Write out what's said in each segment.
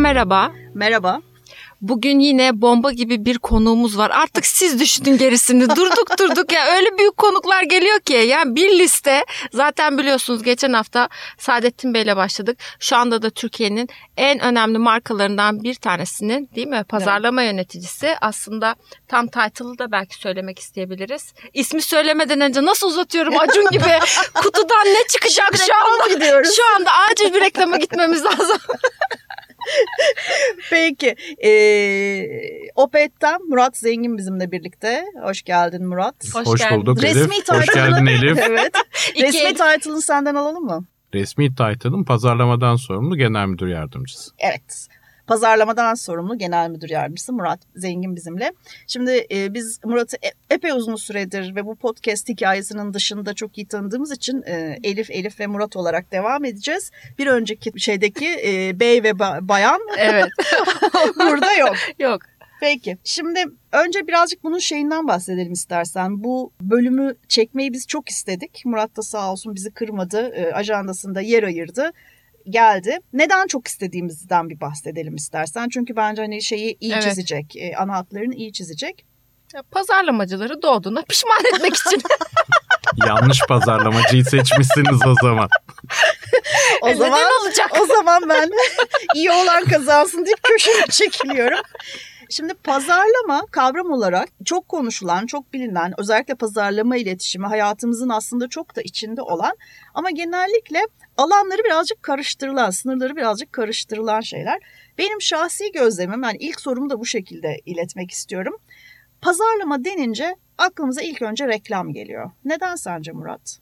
merhaba. Merhaba. Bugün yine bomba gibi bir konuğumuz var. Artık siz düşünün gerisini. Durduk durduk ya öyle büyük konuklar geliyor ki. Yani bir liste zaten biliyorsunuz geçen hafta Saadettin Bey'le başladık. Şu anda da Türkiye'nin en önemli markalarından bir tanesinin değil mi? Pazarlama evet. yöneticisi. Aslında tam title'ı da belki söylemek isteyebiliriz. İsmi söylemeden önce nasıl uzatıyorum Acun gibi. Kutudan ne çıkacak şu anda? Gidiyoruz. Şu anda acil bir reklama gitmemiz lazım. Peki. Ee, Opet'ten Murat Zengin bizimle birlikte. Hoş geldin Murat. Hoş, Hoş geldin. bulduk Elif. Resmi Hoş geldin Elif. evet. Resmi title'ını senden alalım mı? Resmi title'ım pazarlamadan sorumlu genel müdür yardımcısı. Evet pazarlamadan sorumlu genel müdür yardımcısı Murat Zengin bizimle. Şimdi e, biz Murat'ı e, epey uzun süredir ve bu podcast hikayesinin dışında çok iyi tanıdığımız için e, Elif, Elif ve Murat olarak devam edeceğiz. Bir önceki şeydeki e, bey ve ba- bayan evet. burada yok. Yok. Peki şimdi önce birazcık bunun şeyinden bahsedelim istersen. Bu bölümü çekmeyi biz çok istedik. Murat da sağ olsun bizi kırmadı. E, ajandasında yer ayırdı geldi. Neden çok istediğimizden bir bahsedelim istersen. Çünkü bence hani şeyi iyi evet. çizecek. E, ana hatlarını iyi çizecek. Pazarlamacıları doğduğuna pişman etmek için. Yanlış pazarlamacıyı seçmişsiniz o zaman. o e zaman olacak? O zaman ben iyi olan kazansın deyip köşeye çekiliyorum. Şimdi pazarlama kavram olarak çok konuşulan, çok bilinen, özellikle pazarlama iletişimi hayatımızın aslında çok da içinde olan ama genellikle alanları birazcık karıştırılan, sınırları birazcık karıştırılan şeyler. Benim şahsi gözlemim, yani ilk sorumu da bu şekilde iletmek istiyorum. Pazarlama denince aklımıza ilk önce reklam geliyor. Neden sence Murat?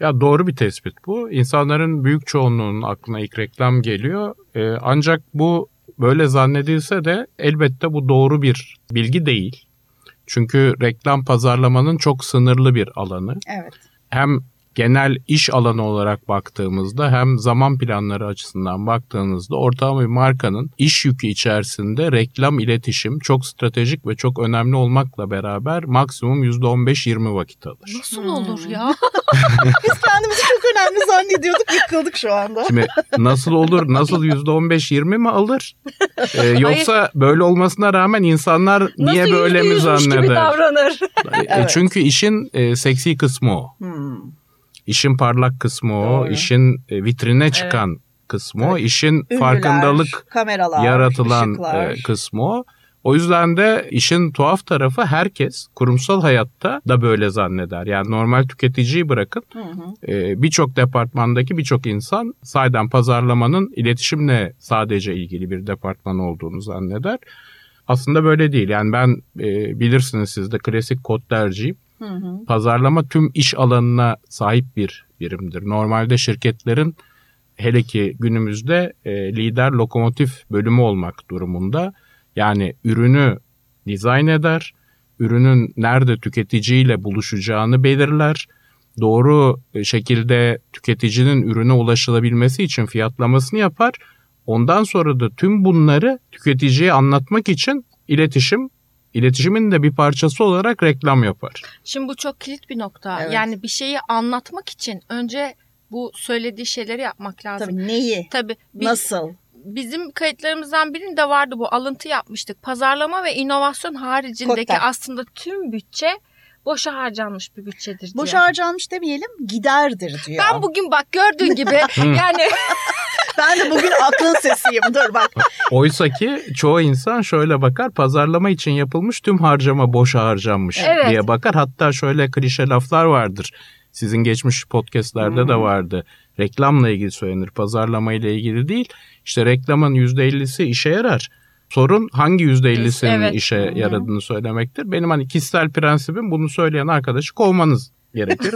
Ya doğru bir tespit bu. İnsanların büyük çoğunluğunun aklına ilk reklam geliyor. Ee, ancak bu böyle zannedilse de elbette bu doğru bir bilgi değil. Çünkü reklam pazarlamanın çok sınırlı bir alanı. Evet. Hem genel iş alanı olarak baktığımızda hem zaman planları açısından baktığınızda ortalama bir markanın iş yükü içerisinde reklam iletişim çok stratejik ve çok önemli olmakla beraber maksimum %15-20 vakit alır. Nasıl hmm. olur ya? Biz kendimizi çok önemli zannediyorduk yıkıldık şu anda. Şimdi nasıl olur nasıl %15-20 mi alır? Ee, yoksa Hayır. böyle olmasına rağmen insanlar niye nasıl böyle mi zanneder? Gibi davranır. E, evet. Çünkü işin e, seksi kısmı o. Hmm. İşin parlak kısmı o, Doğru. işin e, vitrine çıkan evet. kısmı o, işin Ünlüler, farkındalık kameralar, yaratılan ışıklar. E, kısmı o. O yüzden de işin tuhaf tarafı herkes kurumsal hayatta da böyle zanneder. Yani normal tüketiciyi bırakın e, birçok departmandaki birçok insan saydan pazarlamanın iletişimle sadece ilgili bir departman olduğunu zanneder. Aslında böyle değil. Yani ben e, bilirsiniz siz de klasik kod tercihim. Hı. Pazarlama tüm iş alanına sahip bir birimdir. Normalde şirketlerin hele ki günümüzde e, lider lokomotif bölümü olmak durumunda. Yani ürünü dizayn eder, ürünün nerede tüketiciyle buluşacağını belirler, doğru şekilde tüketicinin ürüne ulaşılabilmesi için fiyatlamasını yapar. Ondan sonra da tüm bunları tüketiciye anlatmak için iletişim iletişimin de bir parçası olarak reklam yapar. Şimdi bu çok kilit bir nokta. Evet. Yani bir şeyi anlatmak için önce bu söylediği şeyleri yapmak lazım. Tabii neyi? Tabii. Biz, Nasıl? Bizim kayıtlarımızdan birinde vardı bu alıntı yapmıştık. Pazarlama ve inovasyon haricindeki Kotta. aslında tüm bütçe boşa harcanmış bir bütçedir diyor. Boşa harcanmış demeyelim giderdir diyor. Ben bugün bak gördüğün gibi yani ben de bugün aklın sesiyim. Dur bak. Oysa ki çoğu insan şöyle bakar. Pazarlama için yapılmış tüm harcama boşa harcanmış evet. diye bakar. Hatta şöyle klişe laflar vardır. Sizin geçmiş podcastlerde hmm. de vardı. Reklamla ilgili söylenir. Pazarlama ile ilgili değil. İşte reklamın %50'si işe yarar. Sorun hangi %50'sinin evet. işe yaradığını söylemektir. Benim hani kişisel prensibim bunu söyleyen arkadaşı kovmanız gerekir.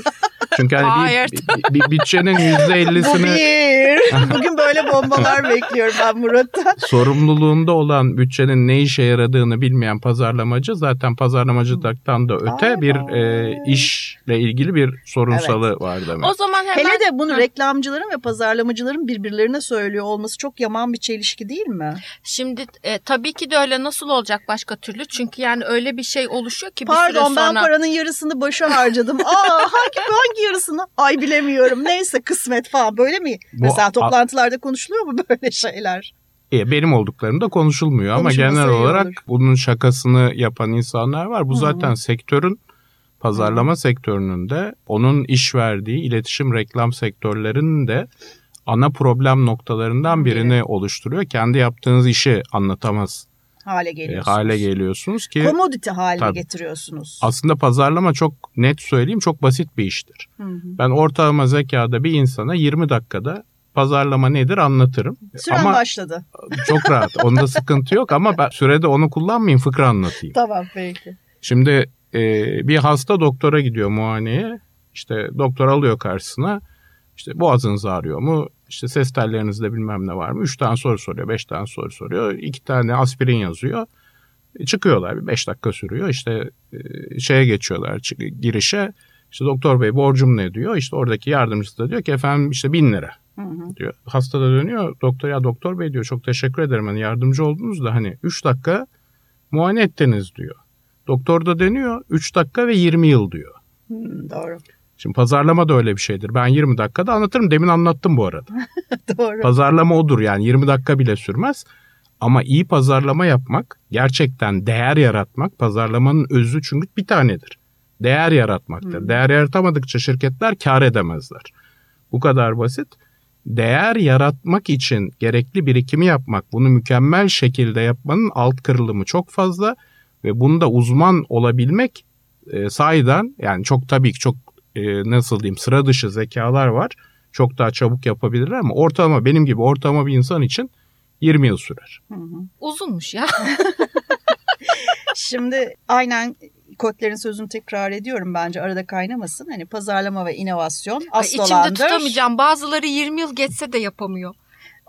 Çünkü hani bir, bir, bir bütçenin %50'sini... Bu bir. Bugün böyle bombalar bekliyorum ben Murat'tan. Sorumluluğunda olan bütçenin ne işe yaradığını bilmeyen pazarlamacı zaten pazarlamacılıktan da öte Aa. bir e, işle ilgili bir sorunsalı evet. var demek. O zaman hemen... Hele de bunu reklamcıların ve pazarlamacıların birbirlerine söylüyor olması çok yaman bir çelişki değil mi? Şimdi e, tabii ki de öyle nasıl olacak başka türlü? Çünkü yani öyle bir şey oluşuyor ki bir Pardon, süre sonra... Pardon ben paranın yarısını başa harcadım. Aa hangi, hangi yarısını? Ay bilemiyorum. Neyse kısmet falan böyle mi? Bu, Mesela toplantılarda konuşuluyor mu böyle şeyler? E, benim olduklarım da konuşulmuyor ama genel olarak olur. bunun şakasını yapan insanlar var. Bu Hı-hı. zaten sektörün pazarlama Hı-hı. sektörünün de onun iş verdiği iletişim reklam sektörlerinin de ana problem noktalarından birini Biri. oluşturuyor. Kendi yaptığınız işi anlatamaz hale geliyorsunuz. E, hale geliyorsunuz ki komodite haline tabii, getiriyorsunuz. Aslında pazarlama çok net söyleyeyim çok basit bir iştir. Hı hı. Ben ortalama zekada bir insana 20 dakikada pazarlama nedir anlatırım. Süren ama başladı. Çok rahat. Onda sıkıntı yok ama ben sürede onu kullanmayayım fıkra anlatayım. Tamam peki. Şimdi e, bir hasta doktora gidiyor muayeneye. İşte doktor alıyor karşısına. İşte boğazınız ağrıyor mu? İşte ses tellerinizde bilmem ne var mı? Üç tane soru soruyor, beş tane soru soruyor. iki tane aspirin yazıyor. E, çıkıyorlar bir beş dakika sürüyor. İşte e, şeye geçiyorlar girişe. İşte doktor bey borcum ne diyor. İşte oradaki yardımcısı da diyor ki efendim işte bin lira diyor. Hasta da dönüyor. Doktor ya doktor bey diyor çok teşekkür ederim hani yardımcı oldunuz da hani 3 dakika muayene ettiniz diyor. Doktor da deniyor 3 dakika ve 20 yıl diyor. Hmm, doğru. Şimdi pazarlama da öyle bir şeydir. Ben 20 dakikada anlatırım. Demin anlattım bu arada. doğru. Pazarlama odur yani 20 dakika bile sürmez. Ama iyi pazarlama yapmak, gerçekten değer yaratmak pazarlamanın özü çünkü bir tanedir. Değer yaratmaktır. Hmm. Değer yaratamadıkça şirketler kar edemezler. Bu kadar basit değer yaratmak için gerekli birikimi yapmak, bunu mükemmel şekilde yapmanın alt kırılımı çok fazla ve bunda uzman olabilmek e, sahiden yani çok tabii ki çok e, nasıl diyeyim sıra dışı zekalar var. Çok daha çabuk yapabilirler ama ortalama benim gibi ortalama bir insan için 20 yıl sürer. Hı hı. Uzunmuş ya. Şimdi aynen Kotler'in sözünü tekrar ediyorum bence arada kaynamasın. Hani pazarlama ve inovasyon asıl İçimde tutamayacağım. Bazıları 20 yıl geçse de yapamıyor.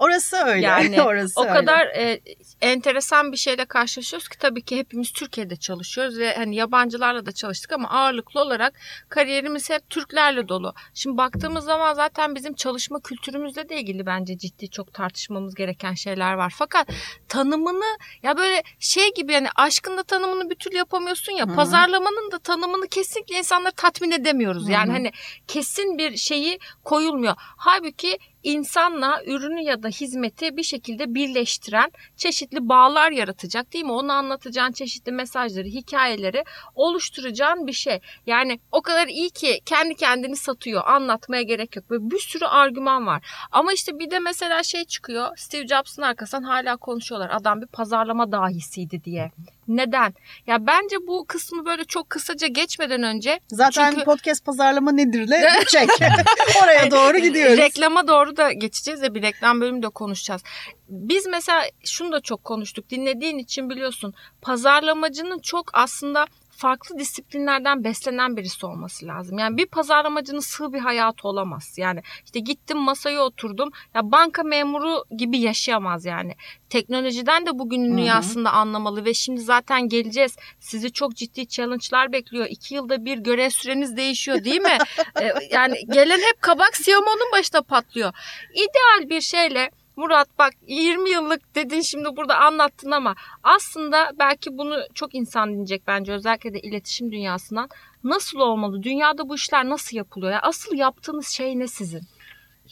Orası öyle. Yani Orası o öyle. kadar e, enteresan bir şeyle karşılaşıyoruz ki tabii ki hepimiz Türkiye'de çalışıyoruz ve hani yabancılarla da çalıştık ama ağırlıklı olarak kariyerimiz hep Türklerle dolu. Şimdi baktığımız zaman zaten bizim çalışma kültürümüzle de ilgili bence ciddi çok tartışmamız gereken şeyler var. Fakat tanımını ya böyle şey gibi yani aşkın da tanımını bir türlü yapamıyorsun ya Hı-hı. pazarlamanın da tanımını kesinlikle insanları tatmin edemiyoruz. Yani Hı-hı. hani kesin bir şeyi koyulmuyor. Halbuki insanla ürünü ya da hizmeti bir şekilde birleştiren çeşitli bağlar yaratacak değil mi? Onu anlatacağın çeşitli mesajları, hikayeleri oluşturacağın bir şey. Yani o kadar iyi ki kendi kendini satıyor. Anlatmaya gerek yok. Böyle bir sürü argüman var. Ama işte bir de mesela şey çıkıyor. Steve Jobs'ın arkasından hala konuşuyorlar. Adam bir pazarlama dahisiydi diye. Neden? Ya bence bu kısmı böyle çok kısaca geçmeden önce zaten çünkü... podcast pazarlama nedirle çek. Oraya doğru gidiyoruz. Reklama doğru da geçeceğiz ya bir reklam bölümü de konuşacağız. Biz mesela şunu da çok konuştuk. Dinlediğin için biliyorsun. Pazarlamacının çok aslında farklı disiplinlerden beslenen birisi olması lazım. Yani bir pazarlamacının sığ bir hayatı olamaz. Yani işte gittim masaya oturdum. Ya banka memuru gibi yaşayamaz yani. Teknolojiden de bugünün dünyasında anlamalı ve şimdi zaten geleceğiz. Sizi çok ciddi challenge'lar bekliyor. İki yılda bir görev süreniz değişiyor değil mi? ee, yani gelen hep kabak siyamonun başında patlıyor. İdeal bir şeyle Murat bak 20 yıllık dedin şimdi burada anlattın ama aslında belki bunu çok insan dinleyecek bence özellikle de iletişim dünyasından. Nasıl olmalı? Dünyada bu işler nasıl yapılıyor? Yani asıl yaptığınız şey ne sizin?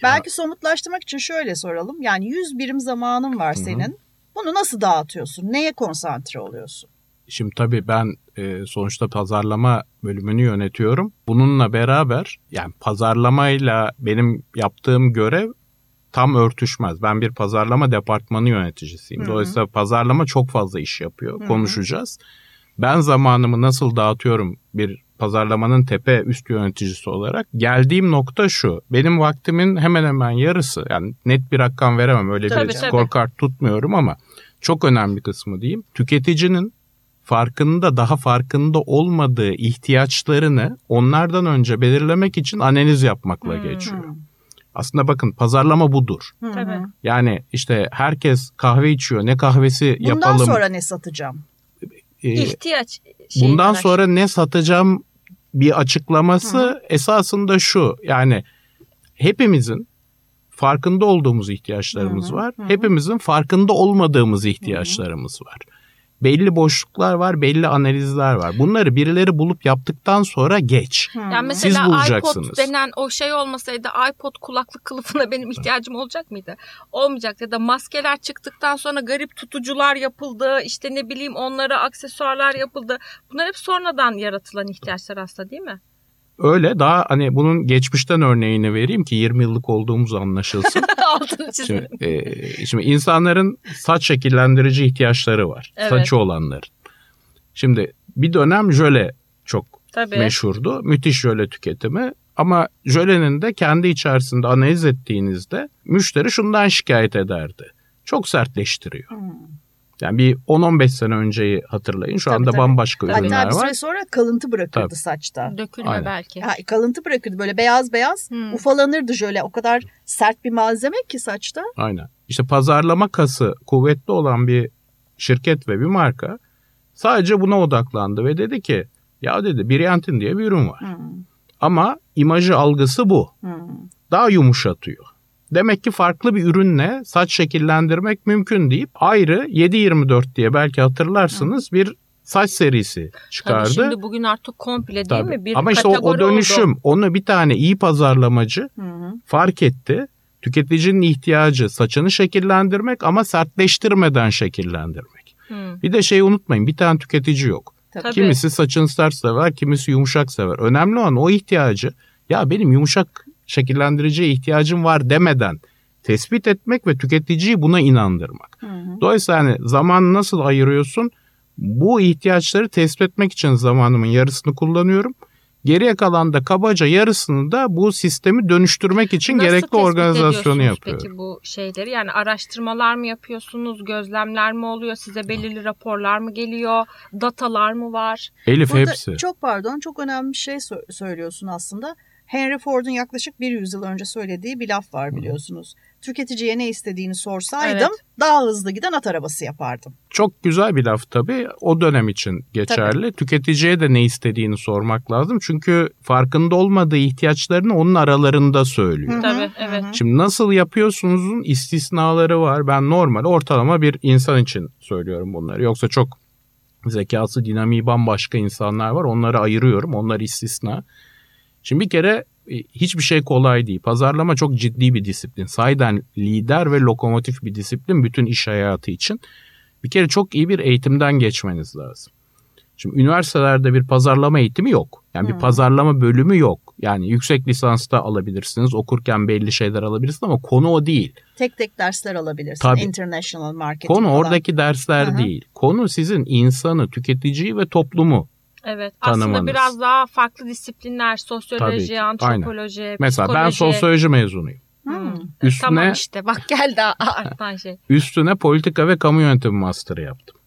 Belki somutlaştırmak için şöyle soralım. Yani 100 birim zamanın var senin. Hı-hı. Bunu nasıl dağıtıyorsun? Neye konsantre oluyorsun? Şimdi tabii ben e, sonuçta pazarlama bölümünü yönetiyorum. Bununla beraber yani pazarlamayla benim yaptığım görev tam örtüşmez. Ben bir pazarlama departmanı yöneticisiyim. Hı-hı. Dolayısıyla pazarlama çok fazla iş yapıyor. Hı-hı. Konuşacağız. Ben zamanımı nasıl dağıtıyorum bir pazarlamanın tepe üst yöneticisi olarak geldiğim nokta şu. Benim vaktimin hemen hemen yarısı yani net bir rakam veremem öyle tabii, bir scorecard tutmuyorum ama çok önemli kısmı diyeyim. Tüketicinin farkında daha farkında olmadığı ihtiyaçlarını onlardan önce belirlemek için analiz yapmakla hmm. geçiyor. Aslında bakın pazarlama budur. Tabii. Yani işte herkes kahve içiyor. Ne kahvesi bundan yapalım? Bundan sonra ne satacağım? Ee, İhtiyaç. Bundan araç. sonra ne satacağım bir açıklaması Hı. esasında şu. Yani hepimizin farkında olduğumuz ihtiyaçlarımız Hı-hı. var. Hı-hı. Hepimizin farkında olmadığımız ihtiyaçlarımız Hı-hı. var. Belli boşluklar var, belli analizler var. Bunları birileri bulup yaptıktan sonra geç. Hmm. Yani mesela Siz bulacaksınız. iPod denen o şey olmasaydı iPod kulaklık kılıfına benim ihtiyacım olacak mıydı? Olmayacak ya da maskeler çıktıktan sonra garip tutucular yapıldı. İşte ne bileyim onlara aksesuarlar yapıldı. Bunlar hep sonradan yaratılan ihtiyaçlar aslında değil mi? Öyle daha hani bunun geçmişten örneğini vereyim ki 20 yıllık olduğumuz anlaşılsın. Altını. Şimdi, e, şimdi insanların saç şekillendirici ihtiyaçları var. Evet. Saçı olanların. Şimdi bir dönem jöle çok Tabii. meşhurdu. Müthiş jöle tüketimi. Ama jölenin de kendi içerisinde analiz ettiğinizde müşteri şundan şikayet ederdi. Çok sertleştiriyor. Hmm. Yani bir 10-15 sene önceyi hatırlayın. Şu tabii, anda tabii. bambaşka tabii. ürünler var. Hatta bir süre sonra kalıntı bırakırdı tabii. saçta. Dökülme Aynen. belki. Ha, kalıntı bırakırdı böyle beyaz beyaz hmm. ufalanırdı şöyle. O kadar sert bir malzeme ki saçta. Aynen. İşte pazarlama kası kuvvetli olan bir şirket ve bir marka sadece buna odaklandı ve dedi ki ya dedi Briantin diye bir ürün var. Hmm. Ama imajı algısı bu. Hmm. Daha yumuşatıyor. Demek ki farklı bir ürünle saç şekillendirmek mümkün deyip ayrı 724 diye belki hatırlarsınız bir saç serisi çıkardı. Tabii şimdi bugün artık komple değil Tabii. mi? Bir Ama işte o, o dönüşüm oldu. onu bir tane iyi pazarlamacı hı hı. fark etti. Tüketicinin ihtiyacı saçını şekillendirmek ama sertleştirmeden şekillendirmek. Hı. Bir de şeyi unutmayın bir tane tüketici yok. Tabii. Kimisi saçını sert sever, kimisi yumuşak sever. Önemli olan o ihtiyacı ya benim yumuşak şekillendiriciye ihtiyacım var demeden tespit etmek ve tüketiciyi buna inandırmak. Hı hı. Dolayısıyla hani zaman nasıl ayırıyorsun? Bu ihtiyaçları tespit etmek için zamanımın yarısını kullanıyorum. Geriye kalan da kabaca yarısını da bu sistemi dönüştürmek için Nasıl gerekli organizasyonu yapıyorum. Peki bu şeyleri yani araştırmalar mı yapıyorsunuz, gözlemler mi oluyor, size belirli raporlar mı geliyor, datalar mı var? Elif Burada hepsi. Çok pardon çok önemli bir şey söylüyorsun aslında. Henry Ford'un yaklaşık bir yüzyıl önce söylediği bir laf var biliyorsunuz. Tüketiciye ne istediğini sorsaydım evet. daha hızlı giden at arabası yapardım. Çok güzel bir laf tabii. O dönem için geçerli. Tabii. Tüketiciye de ne istediğini sormak lazım. Çünkü farkında olmadığı ihtiyaçlarını onun aralarında söylüyor. Hı-hı. Tabii evet. Şimdi nasıl yapıyorsunuzun istisnaları var. Ben normal ortalama bir insan için söylüyorum bunları. Yoksa çok zekası dinamiği bambaşka insanlar var. Onları ayırıyorum. Onlar istisna. Şimdi bir kere e, hiçbir şey kolay değil. Pazarlama çok ciddi bir disiplin. Sahiden lider ve lokomotif bir disiplin bütün iş hayatı için. Bir kere çok iyi bir eğitimden geçmeniz lazım. Şimdi üniversitelerde bir pazarlama eğitimi yok. Yani hmm. bir pazarlama bölümü yok. Yani yüksek lisansta alabilirsiniz, okurken belli şeyler alabilirsiniz ama konu o değil. Tek tek dersler alabilirsiniz. Tabii. International marketing Konu falan. oradaki dersler Hı-hı. değil. Konu sizin insanı, tüketiciyi ve toplumu Evet tanımanız. aslında biraz daha farklı disiplinler sosyoloji, antropoloji, Aynen. Mesela psikoloji. ben sosyoloji mezunuyum. Hmm. Üstüne, tamam işte bak geldi artan şey. Üstüne politika ve kamu yönetimi master'ı yaptım.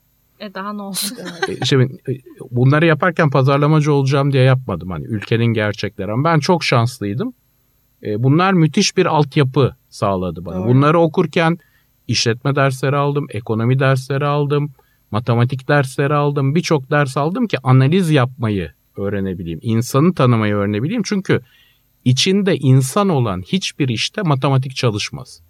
E daha ne olsun? E, şimdi e, bunları yaparken pazarlamacı olacağım diye yapmadım. Hani ülkenin gerçekleri ama ben çok şanslıydım. E, bunlar müthiş bir altyapı sağladı bana. Doğru. Bunları okurken işletme dersleri aldım, ekonomi dersleri aldım, matematik dersleri aldım, birçok ders aldım ki analiz yapmayı öğrenebileyim, insanı tanımayı öğrenebileyim. Çünkü içinde insan olan hiçbir işte matematik çalışmaz.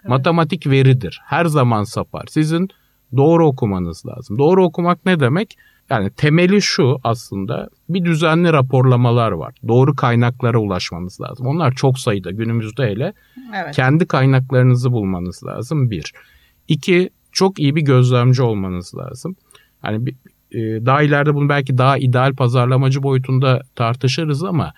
Evet. Matematik veridir. Her zaman sapar. Sizin doğru okumanız lazım. Doğru okumak ne demek? Yani temeli şu aslında bir düzenli raporlamalar var. Doğru kaynaklara ulaşmanız lazım. Onlar çok sayıda günümüzde hele. Evet. Kendi kaynaklarınızı bulmanız lazım bir. İki çok iyi bir gözlemci olmanız lazım. Hani bir, e, daha ileride bunu belki daha ideal pazarlamacı boyutunda tartışırız ama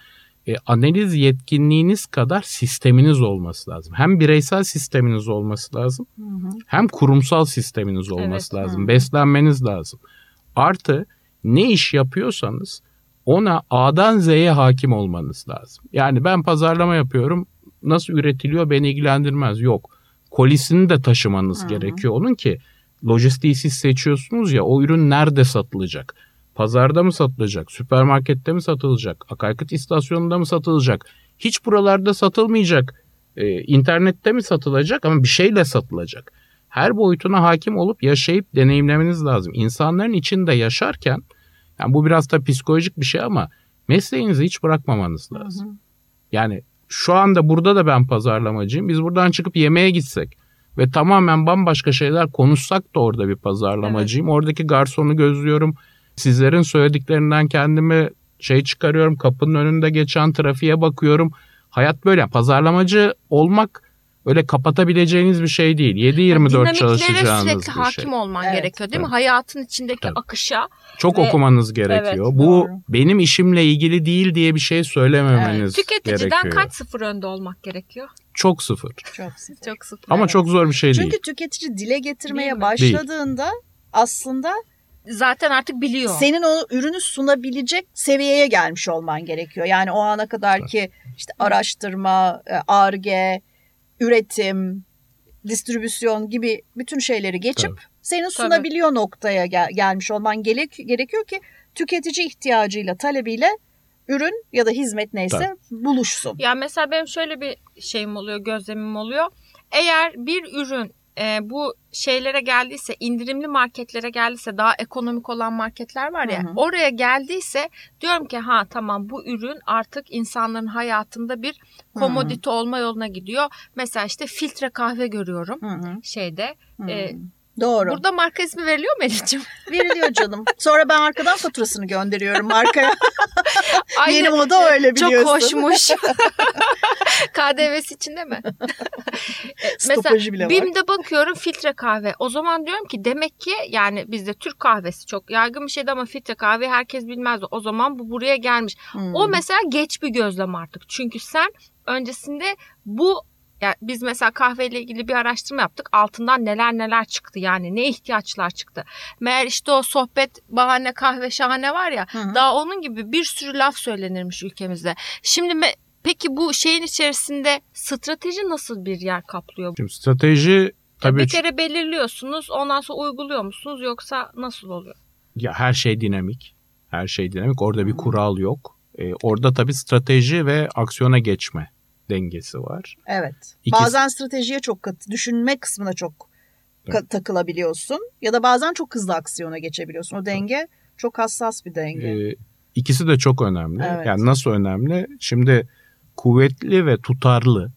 e, analiz yetkinliğiniz kadar sisteminiz olması lazım. Hem bireysel sisteminiz olması lazım hı hı. hem kurumsal sisteminiz olması evet, lazım. Hı. Beslenmeniz lazım. Artı ne iş yapıyorsanız ona A'dan Z'ye hakim olmanız lazım. Yani ben pazarlama yapıyorum nasıl üretiliyor beni ilgilendirmez. Yok kolisini de taşımanız Hı-hı. gerekiyor onun ki lojistiği siz seçiyorsunuz ya o ürün nerede satılacak? Pazarda mı satılacak? Süpermarkette mi satılacak? Akaryakıt istasyonunda mı satılacak? Hiç buralarda satılmayacak. Ee, internette mi satılacak ama bir şeyle satılacak. Her boyutuna hakim olup yaşayıp deneyimlemeniz lazım. İnsanların içinde yaşarken yani bu biraz da psikolojik bir şey ama mesleğinizi hiç bırakmamanız lazım. Hı hı. Yani şu anda burada da ben pazarlamacıyım. Biz buradan çıkıp yemeğe gitsek ve tamamen bambaşka şeyler konuşsak da orada bir pazarlamacıyım. Evet. Oradaki garsonu gözlüyorum. Sizlerin söylediklerinden kendimi şey çıkarıyorum. Kapının önünde geçen trafiğe bakıyorum. Hayat böyle. Pazarlamacı olmak öyle kapatabileceğiniz bir şey değil. 7-24 çalışacağınız sürekli bir hakim şey. olman evet, gerekiyor değil evet. mi? Hayatın içindeki Tabii. akışa. Çok ve... okumanız gerekiyor. Evet, Bu doğru. benim işimle ilgili değil diye bir şey söylememeniz evet. Tüketiciden gerekiyor. Tüketiciden kaç sıfır önde olmak gerekiyor? Çok sıfır. Çok sıfır. Çok sıfır. Ama evet. çok zor bir şey Çünkü değil. Çünkü tüketici dile getirmeye değil başladığında değil. aslında zaten artık biliyor. Senin o ürünü sunabilecek seviyeye gelmiş olman gerekiyor. Yani o ana kadar ki işte araştırma, ARGE, üretim, distribüsyon gibi bütün şeyleri geçip Tabii. senin sunabiliyor Tabii. noktaya gel- gelmiş olman gerek gerekiyor ki tüketici ihtiyacıyla, talebiyle ürün ya da hizmet neyse Tabii. buluşsun. Ya mesela benim şöyle bir şeyim oluyor, gözlemim oluyor. Eğer bir ürün e, bu şeylere geldiyse indirimli marketlere geldiyse daha ekonomik olan marketler var ya hı hı. oraya geldiyse diyorum ki ha tamam bu ürün artık insanların hayatında bir komodite olma yoluna gidiyor. Mesela işte filtre kahve görüyorum hı hı. şeyde. Hı. E, Doğru. Burada marka ismi veriliyor mu Elif'ciğim? Veriliyor canım. Sonra ben arkadan faturasını gönderiyorum markaya. Aynı, Yeni moda öyle biliyorsun. Çok hoşmuş. KDV'si içinde mi? Mesela bile BİM'de var. bakıyorum filtre kahve. O zaman diyorum ki demek ki yani bizde Türk kahvesi çok yaygın bir şeydi ama filtre kahve herkes bilmezdi. O zaman bu buraya gelmiş. Hmm. O mesela geç bir gözlem artık. Çünkü sen öncesinde bu yani biz mesela kahveyle ilgili bir araştırma yaptık. Altından neler neler çıktı yani ne ihtiyaçlar çıktı. Meğer işte o sohbet bahane kahve şahane var ya hı hı. daha onun gibi bir sürü laf söylenirmiş ülkemizde. Şimdi me- peki bu şeyin içerisinde strateji nasıl bir yer kaplıyor? Şimdi strateji tabii... Bir kere belirliyorsunuz ondan sonra uyguluyor musunuz yoksa nasıl oluyor? Ya her şey dinamik. Her şey dinamik. Orada bir kural yok. Ee, orada tabii strateji ve aksiyona geçme dengesi var. Evet. İkisi... Bazen stratejiye çok kat, düşünme kısmına çok evet. takılabiliyorsun ya da bazen çok hızlı aksiyona geçebiliyorsun. O denge evet. çok hassas bir denge. Ee, ikisi de çok önemli. Evet. Yani nasıl önemli? Şimdi kuvvetli ve tutarlı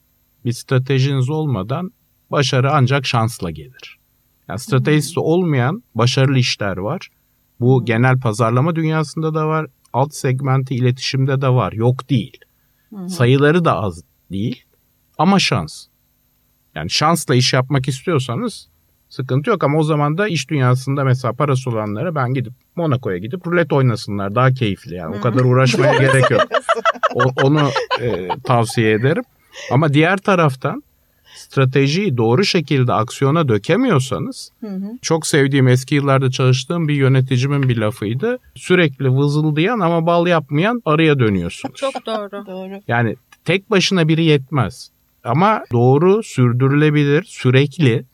bir stratejiniz olmadan başarı ancak şansla gelir. Yani stratejisi hmm. olmayan başarılı işler var. Bu hmm. genel pazarlama dünyasında da var. Alt segmenti iletişimde de var. Yok değil. Hmm. Sayıları da az değil ama şans. Yani şansla iş yapmak istiyorsanız sıkıntı yok ama o zaman da iş dünyasında mesela parası olanlara ben gidip Monaco'ya gidip rulet oynasınlar daha keyifli yani o kadar uğraşmaya gerek yok. O, onu e, tavsiye ederim. Ama diğer taraftan stratejiyi doğru şekilde aksiyona dökemiyorsanız hı hı. çok sevdiğim eski yıllarda çalıştığım bir yöneticimin bir lafıydı. Sürekli vızıldayan ama bal yapmayan arıya dönüyorsunuz. Çok doğru. doğru. Yani Tek başına biri yetmez. Ama doğru, sürdürülebilir, sürekli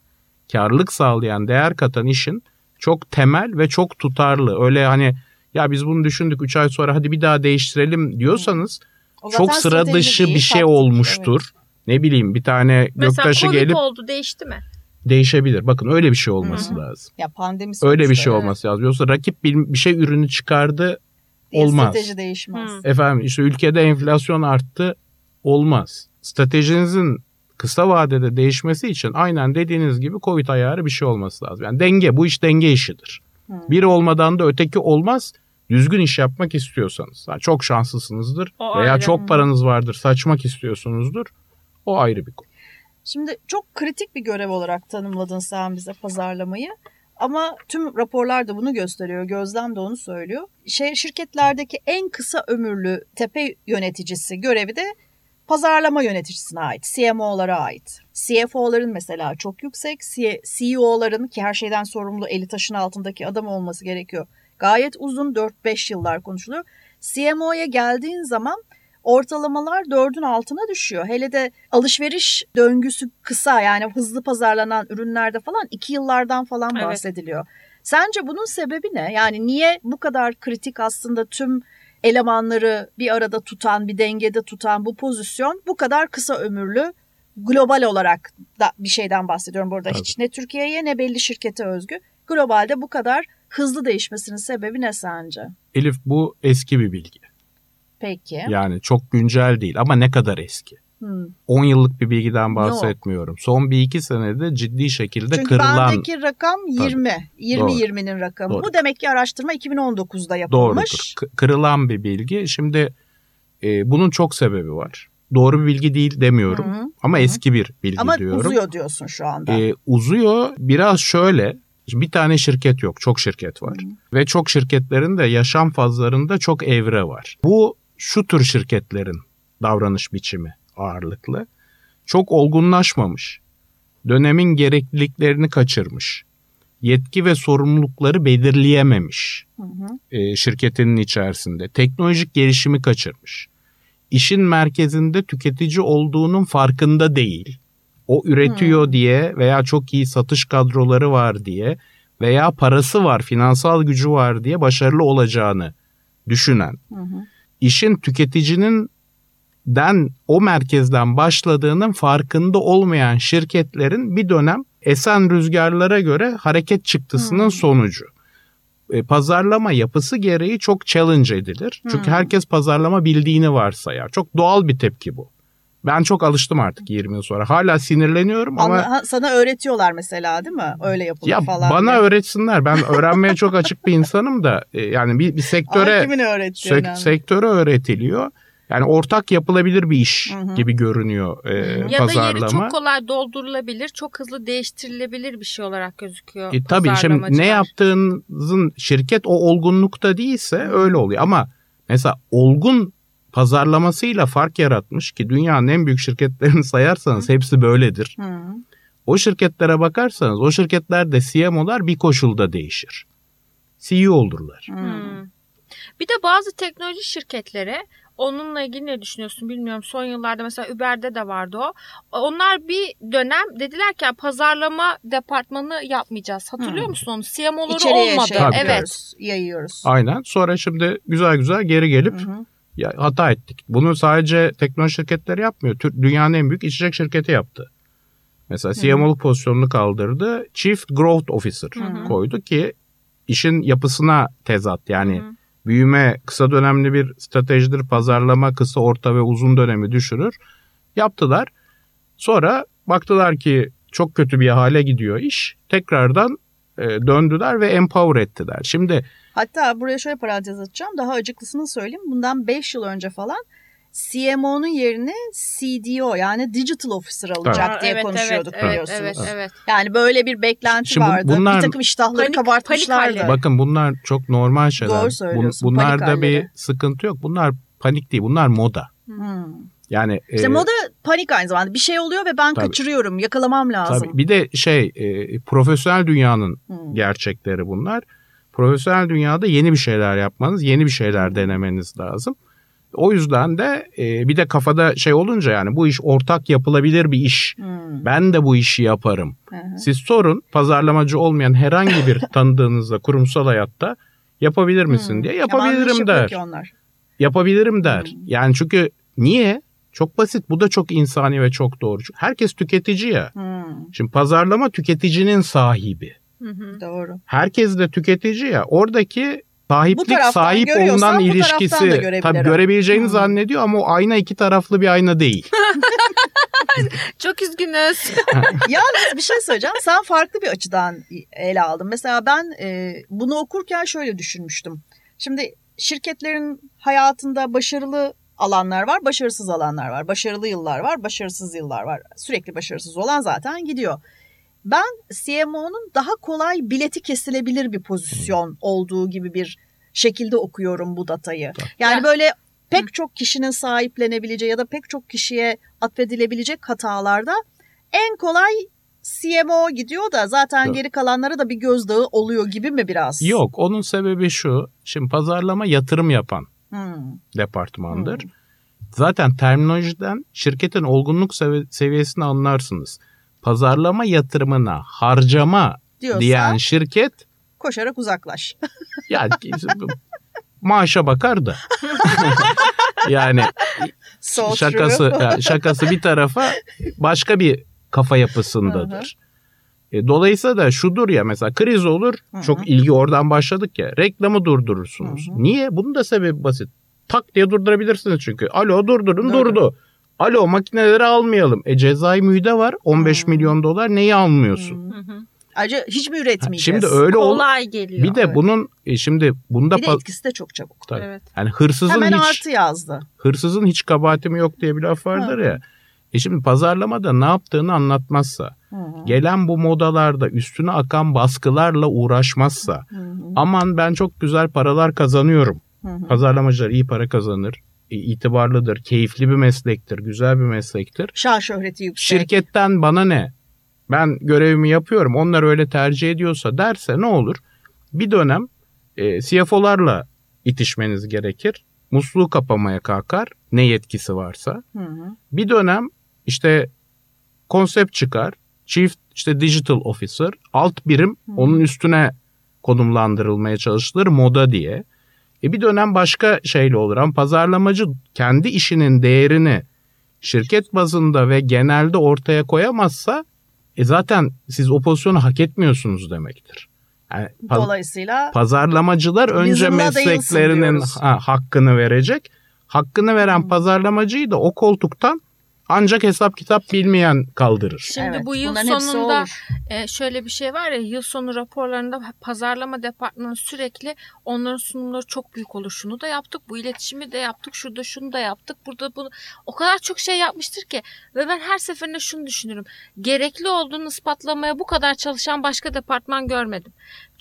karlılık sağlayan, değer katan işin çok temel ve çok tutarlı. Öyle hani ya biz bunu düşündük 3 ay sonra hadi bir daha değiştirelim diyorsanız çok sıra dışı bir şey olmuştur. Evet. Ne bileyim bir tane Mesela göktaşı gelip... Mesela oldu değişti mi? Değişebilir. Bakın öyle bir şey olması Hı-hı. lazım. Ya pandemi Öyle bir şey evet. olması lazım. Yoksa rakip bir, bir şey ürünü çıkardı olmaz. Strateji değişmez. Hı. Efendim işte ülkede enflasyon arttı olmaz. Stratejinizin kısa vadede değişmesi için aynen dediğiniz gibi Covid ayarı bir şey olması lazım. Yani denge bu iş denge işidir. Hmm. Biri olmadan da öteki olmaz. Düzgün iş yapmak istiyorsanız. Yani çok şanslısınızdır o veya çok paranız vardır saçmak istiyorsunuzdur. O ayrı bir konu. Şimdi çok kritik bir görev olarak tanımladın sen bize pazarlamayı. Ama tüm raporlar da bunu gösteriyor. Gözlem de onu söylüyor. Şey, şirketlerdeki en kısa ömürlü tepe yöneticisi görevi de pazarlama yöneticisine ait, CMO'lara ait. CFO'ların mesela çok yüksek, CEO'ların ki her şeyden sorumlu eli taşın altındaki adam olması gerekiyor. Gayet uzun 4-5 yıllar konuşuluyor. CMO'ya geldiğin zaman ortalamalar 4'ün altına düşüyor. Hele de alışveriş döngüsü kısa yani hızlı pazarlanan ürünlerde falan 2 yıllardan falan bahsediliyor. Evet. Sence bunun sebebi ne? Yani niye bu kadar kritik aslında tüm elemanları bir arada tutan, bir dengede tutan bu pozisyon bu kadar kısa ömürlü global olarak da bir şeyden bahsediyorum burada. Tabii. Hiç ne Türkiye'ye ne belli şirkete özgü. Globalde bu kadar hızlı değişmesinin sebebi ne sence? Elif bu eski bir bilgi. Peki. Yani çok güncel değil ama ne kadar eski. Hmm. 10 yıllık bir bilgiden bahsetmiyorum. Yok. Son bir iki senede ciddi şekilde Çünkü kırılan. Çünkü bendeki rakam 20. 20-20'nin rakamı. Doğru. Bu demek ki araştırma 2019'da yapılmış. Doğrudur. Kırılan bir bilgi. Şimdi e, bunun çok sebebi var. Doğru bir bilgi değil demiyorum Hı-hı. ama Hı-hı. eski bir bilgi ama diyorum. Ama uzuyor diyorsun şu anda. E, uzuyor biraz şöyle bir tane şirket yok çok şirket var. Hı-hı. Ve çok şirketlerin de yaşam fazlarında çok evre var. Bu şu tür şirketlerin davranış biçimi ağırlıklı. Çok olgunlaşmamış. Dönemin gerekliliklerini kaçırmış. Yetki ve sorumlulukları belirleyememiş hı hı. E, şirketinin içerisinde. Teknolojik gelişimi kaçırmış. İşin merkezinde tüketici olduğunun farkında değil. O üretiyor hı. diye veya çok iyi satış kadroları var diye veya parası var, finansal gücü var diye başarılı olacağını düşünen. Hı hı. İşin tüketicinin den o merkezden başladığının farkında olmayan şirketlerin bir dönem esen rüzgarlara göre hareket çıktısının hmm. sonucu. E, pazarlama yapısı gereği çok challenge edilir. Hmm. Çünkü herkes pazarlama bildiğini varsayar. Çok doğal bir tepki bu. Ben çok alıştım artık 20 yıl sonra. Hala sinirleniyorum ama... ama sana öğretiyorlar mesela değil mi? Öyle yapılıyor ya falan. Bana diye. öğretsinler. Ben öğrenmeye çok açık bir insanım da. E, yani bir, bir sektöre... Kimin öğretiyor? Sek, sektöre öğretiliyor. Yani ortak yapılabilir bir iş hı hı. gibi görünüyor e, ya pazarlama. Ya da yeri çok kolay doldurulabilir, çok hızlı değiştirilebilir bir şey olarak gözüküyor. E, tabii şimdi ne yaptığınızın şirket o olgunlukta değilse öyle oluyor. Ama mesela olgun pazarlamasıyla fark yaratmış ki dünyanın en büyük şirketlerini sayarsanız hı. hepsi böyledir. Hı. O şirketlere bakarsanız o şirketlerde CMO'lar bir koşulda değişir. CEO olurlar. Hmm. Bir de bazı teknoloji şirketlere Onunla ilgili ne düşünüyorsun bilmiyorum. Son yıllarda mesela Uber'de de vardı o. Onlar bir dönem dediler ki pazarlama departmanı yapmayacağız. Hatırlıyor hmm. musun onu? CMO'ları İçeriye olmadı. Şey evet. Yayıyoruz. Aynen. Sonra şimdi güzel güzel geri gelip hı ya hata ettik. Bunu sadece teknoloji şirketleri yapmıyor. Dünyanın en büyük içecek şirketi yaptı. Mesela CMO'luk pozisyonunu kaldırdı. Chief Growth Officer Hı-hı. koydu ki işin yapısına tezat yani Hı-hı büyüme kısa dönemli bir stratejidir. Pazarlama kısa, orta ve uzun dönemi düşürür. Yaptılar. Sonra baktılar ki çok kötü bir hale gidiyor iş. Tekrardan e, döndüler ve empower ettiler. Şimdi Hatta buraya şöyle parantez açacağım. Daha acıklısını söyleyeyim. Bundan 5 yıl önce falan CMO'nun yerine CDO yani Digital Officer alacak evet. diye evet, konuşuyorduk evet, biliyorsunuz. Evet, evet, evet. Yani böyle bir beklenti Şimdi vardı. Bunlar, bir takım iştahları panik, kabartmışlardı. Panik Bakın bunlar çok normal şeyler. Doğru söylüyorsun. Bun, bunlarda bir sıkıntı yok. Bunlar panik değil. Bunlar moda. Hmm. Yani işte e, moda panik aynı zamanda. Bir şey oluyor ve ben tabii, kaçırıyorum. Yakalamam lazım. Tabii. Bir de şey e, profesyonel dünyanın hmm. gerçekleri bunlar. Profesyonel dünyada yeni bir şeyler yapmanız, yeni bir şeyler denemeniz lazım. O yüzden de e, bir de kafada şey olunca yani bu iş ortak yapılabilir bir iş. Hmm. Ben de bu işi yaparım. Hı-hı. Siz sorun pazarlamacı olmayan herhangi bir tanıdığınızda kurumsal hayatta yapabilir misin hmm. diye yapabilirim der. Yapabilirim der. Hmm. Yani çünkü niye? Çok basit. Bu da çok insani ve çok doğru. Herkes tüketici ya. Hmm. Şimdi pazarlama tüketicinin sahibi. Hı hı. Doğru. Herkes de tüketici ya. Oradaki sahiplik sahip olunan ilişkisi tabii görebileceğini hmm. zannediyor ama o ayna iki taraflı bir ayna değil. Çok üzgünüz. Yalnız bir şey söyleyeceğim. Sen farklı bir açıdan ele aldın. Mesela ben e, bunu okurken şöyle düşünmüştüm. Şimdi şirketlerin hayatında başarılı alanlar var, başarısız alanlar var. Başarılı yıllar var, başarısız yıllar var. Sürekli başarısız olan zaten gidiyor. Ben CMO'nun daha kolay bileti kesilebilir bir pozisyon olduğu gibi bir şekilde okuyorum bu datayı. Yani ya. böyle pek çok kişinin sahiplenebileceği ya da pek çok kişiye atfedilebilecek hatalarda en kolay CMO gidiyor da zaten Yok. geri kalanlara da bir gözdağı oluyor gibi mi biraz? Yok onun sebebi şu. Şimdi pazarlama yatırım yapan hmm. departmandır. Hmm. Zaten terminolojiden şirketin olgunluk sevi- seviyesini anlarsınız pazarlama yatırımına harcama Diyorsa, diyen şirket koşarak uzaklaş. yani maaşa bakar da. yani so şakası şakası bir tarafa başka bir kafa yapısındadır. E, dolayısıyla da şudur ya mesela kriz olur. Hı-hı. Çok ilgi oradan başladık ya. Reklamı durdurursunuz. Hı-hı. Niye? Bunun da sebebi basit. Tak diye durdurabilirsiniz çünkü. Alo durdurun Doğru. durdu. Alo makineleri almayalım. E cezai mühde var 15 hmm. milyon dolar neyi almıyorsun? Ayrıca hiç mi üretmeyeceğiz? Şimdi öyle Kolay geliyor. Bir de evet. bunun e, şimdi bunda bir de etkisi de çok çabuk. Tabii. Evet. Yani hırsızın Hemen hiç artı yazdı. Hırsızın hiç kabahati yok diye bir laf vardır Hı. ya. E şimdi pazarlamada ne yaptığını anlatmazsa, Hı. gelen bu modalarda üstüne akan baskılarla uğraşmazsa, Hı. aman ben çok güzel paralar kazanıyorum. Hı. Pazarlamacılar iyi para kazanır e, itibarlıdır, keyifli bir meslektir, güzel bir meslektir. Şah şöhreti yüksek. Şirketten bana ne? Ben görevimi yapıyorum. Onlar öyle tercih ediyorsa derse ne olur? Bir dönem e, CFO'larla itişmeniz gerekir. Musluğu kapamaya kalkar. Ne yetkisi varsa. Hı hı. Bir dönem işte konsept çıkar. Chief işte Digital Officer alt birim hı. onun üstüne konumlandırılmaya çalışılır moda diye. E bir dönem başka şeyle olur ama pazarlamacı kendi işinin değerini şirket bazında ve genelde ortaya koyamazsa e zaten siz o pozisyonu hak etmiyorsunuz demektir. Yani Dolayısıyla pazarlamacılar önce mesleklerinin ha, hakkını verecek. Hakkını veren hmm. pazarlamacıyı da o koltuktan ancak hesap kitap bilmeyen kaldırır. Şimdi evet, bu yıl sonunda e, şöyle bir şey var ya yıl sonu raporlarında pazarlama departmanı sürekli onların sunumları çok büyük olur. Şunu da yaptık, bu iletişimi de yaptık, şurada şunu da yaptık, burada bunu. O kadar çok şey yapmıştır ki ve ben her seferinde şunu düşünürüm. Gerekli olduğunu ispatlamaya bu kadar çalışan başka departman görmedim.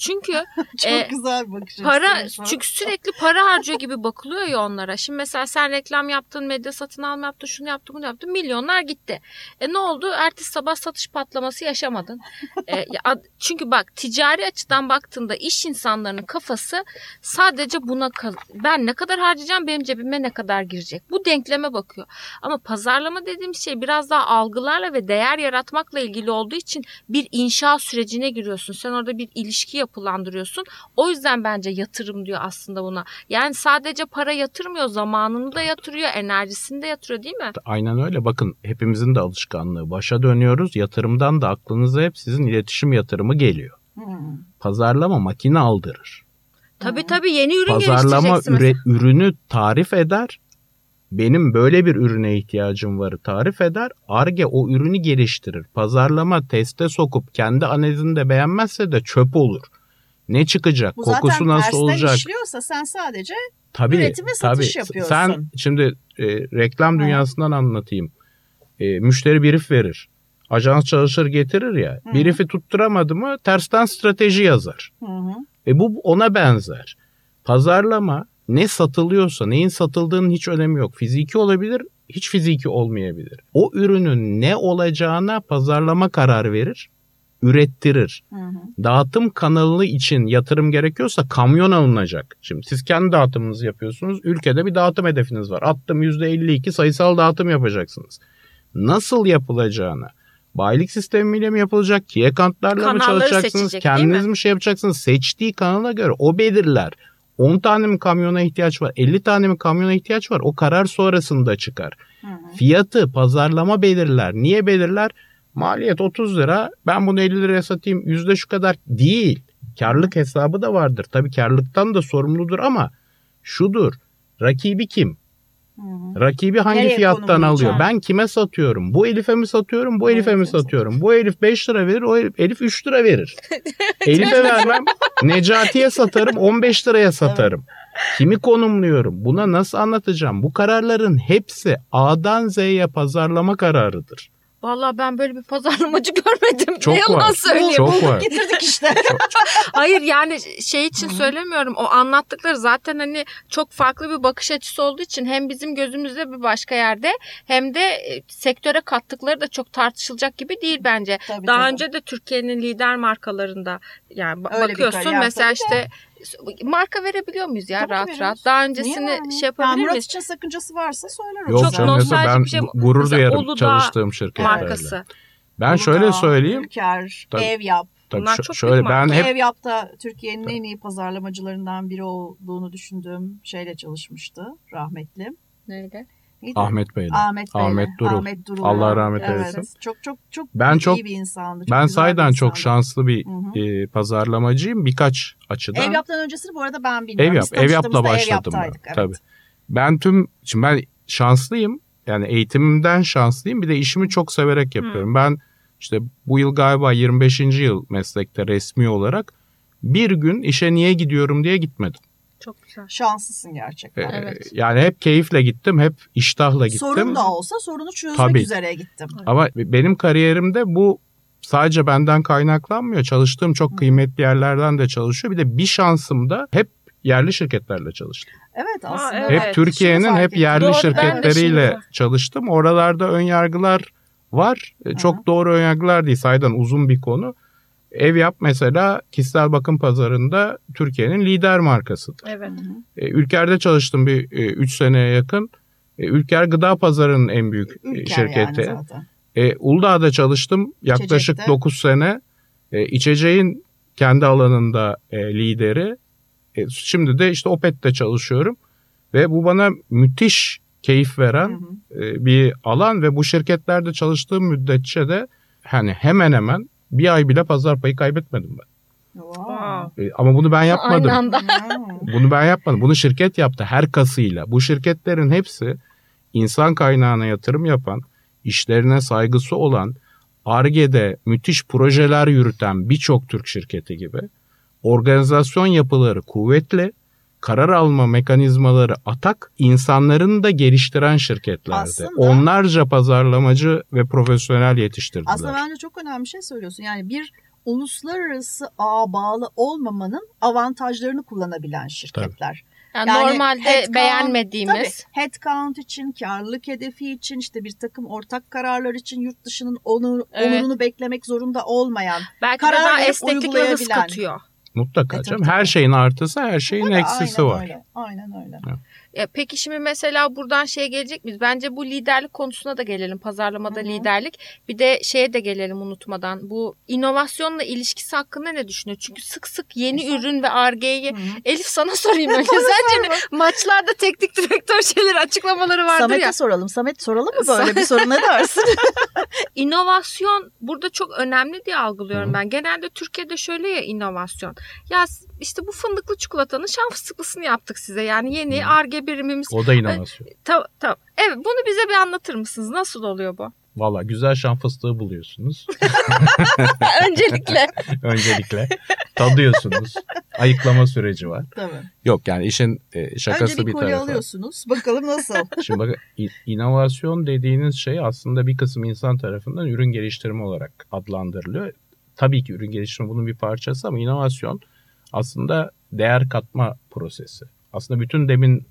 Çünkü çok e, güzel bakış para çünkü sürekli para harcıyor gibi bakılıyor ya onlara. Şimdi mesela sen reklam yaptın, medya satın alma yaptın, şunu yaptın, bunu yaptın. Milyonlar gitti. E ne oldu? Ertesi sabah satış patlaması yaşamadın. e, çünkü bak ticari açıdan baktığında iş insanlarının kafası sadece buna ben ne kadar harcayacağım benim cebime ne kadar girecek. Bu denkleme bakıyor. Ama pazarlama dediğim şey biraz daha algılarla ve değer yaratmakla ilgili olduğu için bir inşa sürecine giriyorsun. Sen orada bir ilişki yapılandırıyorsun. O yüzden bence yatırım diyor aslında buna. Yani sadece para yatırmıyor, zamanını da yatırıyor, enerjisini de yatırıyor değil mi? Aynen öyle. Bakın hepimizin de alışkanlığı. Başa dönüyoruz. Yatırımdan da aklınıza hep sizin iletişim yatırımı geliyor. Hmm. Pazarlama makine aldırır. Tabii tabii yeni ürün Pazarlama üre, ürünü tarif eder. Benim böyle bir ürüne ihtiyacım var tarif eder. Arge o ürünü geliştirir. Pazarlama teste sokup kendi analizini de beğenmezse de çöp olur. Ne çıkacak? Bu Kokusu nasıl olacak? İşliyorsa sen sadece tabii, üretim ve satış tabii. yapıyorsun. Sen şimdi e, reklam dünyasından Hı. anlatayım. E, müşteri brief verir. Ajans çalışır getirir ya. Hı. Brief'i tutturamadı mı tersten strateji yazar. Hı hı. E bu ona benzer. Pazarlama ne satılıyorsa, neyin satıldığının hiç önemi yok. Fiziki olabilir, hiç fiziki olmayabilir. O ürünün ne olacağına pazarlama karar verir, ürettirir. Hı hı. Dağıtım kanalı için yatırım gerekiyorsa kamyon alınacak. Şimdi siz kendi dağıtımınızı yapıyorsunuz. Ülkede bir dağıtım hedefiniz var. Attım %52 sayısal dağıtım yapacaksınız. Nasıl yapılacağını, bayilik sistemiyle mi yapılacak, key accountlarla mı çalışacaksınız, kendiniz mi şey yapacaksınız, seçtiği kanala göre o belirler. 10 tane mi kamyona ihtiyaç var? 50 tane mi kamyona ihtiyaç var? O karar sonrasında çıkar. Hı hı. Fiyatı pazarlama belirler. Niye belirler? Maliyet 30 lira. Ben bunu 50 liraya satayım. Yüzde şu kadar değil. Karlık hesabı da vardır. Tabii karlıktan da sorumludur ama şudur. Rakibi kim? Hı-hı. Rakibi hangi Nereye fiyattan alıyor? Ben kime satıyorum? Bu Elif'e mi satıyorum? Bu Elif'e mi satıyorum? Bu Elif 5 lira verir, o Elif, Elif 3 lira verir. Elif'e vermem. Necati'ye satarım, 15 liraya satarım. Kimi konumluyorum? Buna nasıl anlatacağım? Bu kararların hepsi A'dan Z'ye pazarlama kararıdır. Vallahi ben böyle bir pazarlamacı görmedim. Çok ne yalan var. söyleyeyim. Çok var. Getirdik işte. Hayır yani şey için Hı-hı. söylemiyorum. O anlattıkları zaten hani çok farklı bir bakış açısı olduğu için hem bizim gözümüzde bir başka yerde hem de e, sektöre kattıkları da çok tartışılacak gibi değil bence. Tabii, Daha tabii. önce de Türkiye'nin lider markalarında yani Öyle bakıyorsun mesela işte de marka verebiliyor muyuz ya Tabii rahat veriyoruz. rahat? Daha öncesini yani? şey yapabilir miyiz? Murat için sakıncası varsa söyler Yok Çok nostaljik ben bir şey. gurur duyarım Uludağ çalıştığım şirketlerle. Markası. Ben Uludağ, şöyle söyleyeyim. Ülker, Tabii. ev yap. Tabii Bunlar çok şöyle ben hep ev yapta Türkiye'nin en iyi pazarlamacılarından biri olduğunu düşündüğüm şeyle çalışmıştı rahmetli. Neydi? Neydi? Ahmet Bey'le. Ahmet Bey'le. Ahmet Durul. Ahmet Durul. Allah rahmet eylesin. Evet. Çok çok çok ben iyi çok, bir insandı. Çok ben sayeden çok şanslı bir e, pazarlamacıyım birkaç açıdan. Ev yaptan öncesini bu arada ben bilmiyorum. Ev yap, ev yapla başladım ev ben. Evet. Tabii. Ben tüm şimdi ben şanslıyım. yani eğitimimden şanslıyım bir de işimi çok severek yapıyorum. Hı. Ben işte bu yıl galiba 25. yıl meslekte resmi olarak bir gün işe niye gidiyorum diye gitmedim. Çok güzel. Şanslısın gerçekten. Ee, evet. Yani hep keyifle gittim, hep iştahla gittim. Sorun da olsa sorunu çözmek Tabii. üzere gittim. Ama benim kariyerimde bu sadece benden kaynaklanmıyor. Çalıştığım çok kıymetli yerlerden de çalışıyor. Bir de bir şansım da hep yerli şirketlerle çalıştım. Evet aslında. Ha, evet. Hep Türkiye'nin hep yerli Doğru, şirketleriyle çalıştım. Oralarda ön yargılar var. Hı-hı. Çok doğru ön yargılar değil. Saydan uzun bir konu. Ev yap mesela kişisel bakım pazarında Türkiye'nin lider markasıdır. Evet. E, Ülker'de çalıştım bir 3 e, seneye yakın. E, Ülker gıda pazarının en büyük e, Ülker şirketi. Yani zaten. E, Uludağ'da çalıştım yaklaşık 9 sene. E, içeceğin kendi alanında e, lideri. E, şimdi de işte Opet'te çalışıyorum. Ve bu bana müthiş keyif veren hı hı. E, bir alan ve bu şirketlerde çalıştığım müddetçe de hani hemen hemen bir ay bile pazar payı kaybetmedim ben. Wow. E, ama bunu ben yapmadım. Aynı anda. bunu ben yapmadım. Bunu şirket yaptı her kasıyla. Bu şirketlerin hepsi insan kaynağına yatırım yapan, işlerine saygısı olan, ARGE'de müthiş projeler yürüten birçok Türk şirketi gibi organizasyon yapıları kuvvetli, karar alma mekanizmaları atak, insanların da geliştiren şirketlerdi. Aslında, Onlarca pazarlamacı ve profesyonel yetiştirdiler. Aslında bence çok önemli bir şey söylüyorsun. Yani bir uluslararası ağa bağlı olmamanın avantajlarını kullanabilen şirketler. Tabii. Yani, yani normalde headcount, beğenmediğimiz. Tabii, headcount için, karlılık hedefi için, işte bir takım ortak kararlar için yurt dışının onur, evet. onurunu beklemek zorunda olmayan. Belki karar daha esneklik ve hız katıyor. Mutlaka e, canım. Her şeyin artısı, her şeyin tabii, eksisi aynen var. Öyle, aynen öyle. Evet. Ya peki şimdi mesela buradan şeye gelecek miyiz? Bence bu liderlik konusuna da gelelim. Pazarlamada Hı-hı. liderlik. Bir de şeye de gelelim unutmadan. Bu inovasyonla ilişkisi hakkında ne düşünüyor? Çünkü sık sık yeni Mesela. ürün ve argeyi Elif sana sorayım önce. Sence maçlarda teknik direktör şeyleri açıklamaları vardır Samet'e ya. soralım. Samet soralım mı böyle bir soru ne dersin? İnovasyon burada çok önemli diye algılıyorum Hı-hı. ben. Genelde Türkiye'de şöyle ya inovasyon. Ya işte bu fındıklı çikolatanın şan fıstıklısını yaptık size. Yani yeni arge birimimiz. O da inovasyon. Tamam tamam. Evet bunu bize bir anlatır mısınız? Nasıl oluyor bu? Valla güzel şan fıstığı buluyorsunuz. Öncelikle. Öncelikle. Tadıyorsunuz. Ayıklama süreci var. Tabii. Yok yani işin e, şakası Önce bir, bir tarafı. alıyorsunuz. Bakalım nasıl? Şimdi bakın inovasyon dediğiniz şey aslında bir kısım insan tarafından ürün geliştirme olarak adlandırılıyor. Tabii ki ürün geliştirme bunun bir parçası ama inovasyon aslında değer katma prosesi. Aslında bütün demin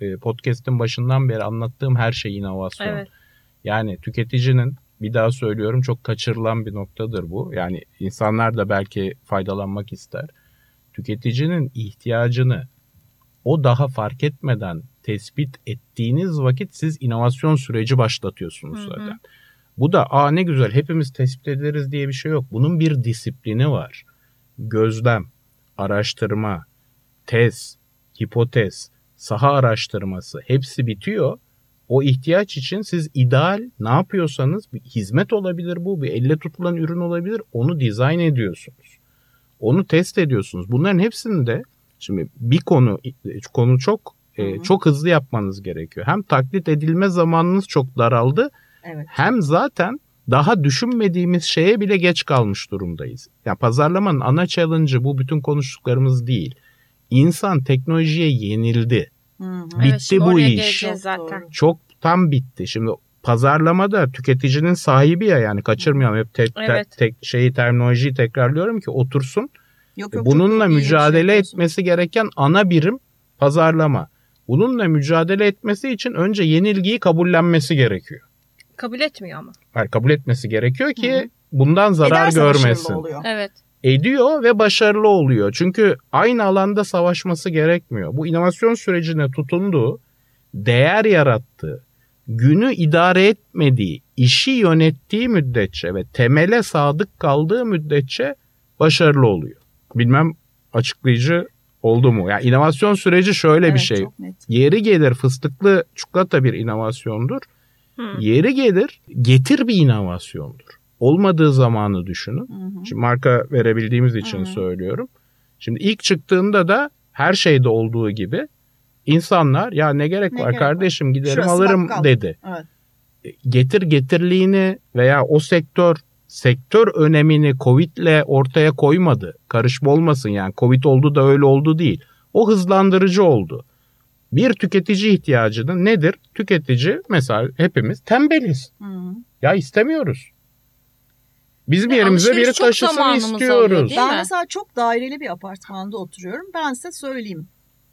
e, podcast'in başından beri anlattığım her şey inovasyon. Evet. Yani tüketicinin bir daha söylüyorum çok kaçırılan bir noktadır bu. Yani insanlar da belki faydalanmak ister. Tüketicinin ihtiyacını o daha fark etmeden tespit ettiğiniz vakit siz inovasyon süreci başlatıyorsunuz hı hı. zaten. Bu da aa ne güzel hepimiz tespit ederiz diye bir şey yok. Bunun bir disiplini var. Gözlem, araştırma, tez, hipotez, saha araştırması hepsi bitiyor. O ihtiyaç için siz ideal ne yapıyorsanız bir hizmet olabilir bu, bir elle tutulan ürün olabilir. Onu dizayn ediyorsunuz. Onu test ediyorsunuz. Bunların hepsinde şimdi bir konu konu çok e, çok hızlı yapmanız gerekiyor. Hem taklit edilme zamanınız çok daraldı. Evet. Hem zaten daha düşünmediğimiz şeye bile geç kalmış durumdayız. Yani pazarlamanın ana challenge'ı bu bütün konuştuklarımız değil. İnsan teknolojiye yenildi. Hı-hı. Bitti evet, bu iş. Zaten. Çok tam bitti. Şimdi pazarlamada tüketicinin sahibi ya yani kaçırmayalım hep tek, evet. tek şeyi terminolojiyi tekrarlıyorum ki otursun. Yok, yok, Bununla mücadele şey etmesi gereken ana birim pazarlama. Bununla mücadele etmesi için önce yenilgiyi kabullenmesi gerekiyor. Kabul etmiyor ama. Hayır kabul etmesi gerekiyor ki Hı-hı. bundan zarar Ederse görmesin. Evet. Ediyor ve başarılı oluyor. Çünkü aynı alanda savaşması gerekmiyor. Bu inovasyon sürecine tutunduğu, değer yarattığı, günü idare etmediği, işi yönettiği müddetçe ve temele sadık kaldığı müddetçe başarılı oluyor. Bilmem açıklayıcı oldu mu? Yani inovasyon süreci şöyle evet, bir şey. Yeri gelir fıstıklı çikolata bir inovasyondur. Hmm. Yeri gelir getir bir inovasyondur. Olmadığı zamanı düşünün. Hı Şimdi marka verebildiğimiz için hı söylüyorum. Şimdi ilk çıktığında da her şeyde olduğu gibi insanlar ya ne gerek ne var gerek kardeşim var? giderim Şurası alırım bakkal. dedi. Evet. getir getirliğini veya o sektör sektör önemini Covid'le ortaya koymadı. Karışma olmasın yani Covid oldu da öyle oldu değil. O hızlandırıcı oldu. Bir tüketici ihtiyacını nedir? Tüketici mesela hepimiz tembeliz. Hı. Ya istemiyoruz. Bizim ya yerimize biri taşısın istiyoruz. Oluyor, ben mi? mesela çok daireli bir apartmanda oturuyorum. Ben size söyleyeyim.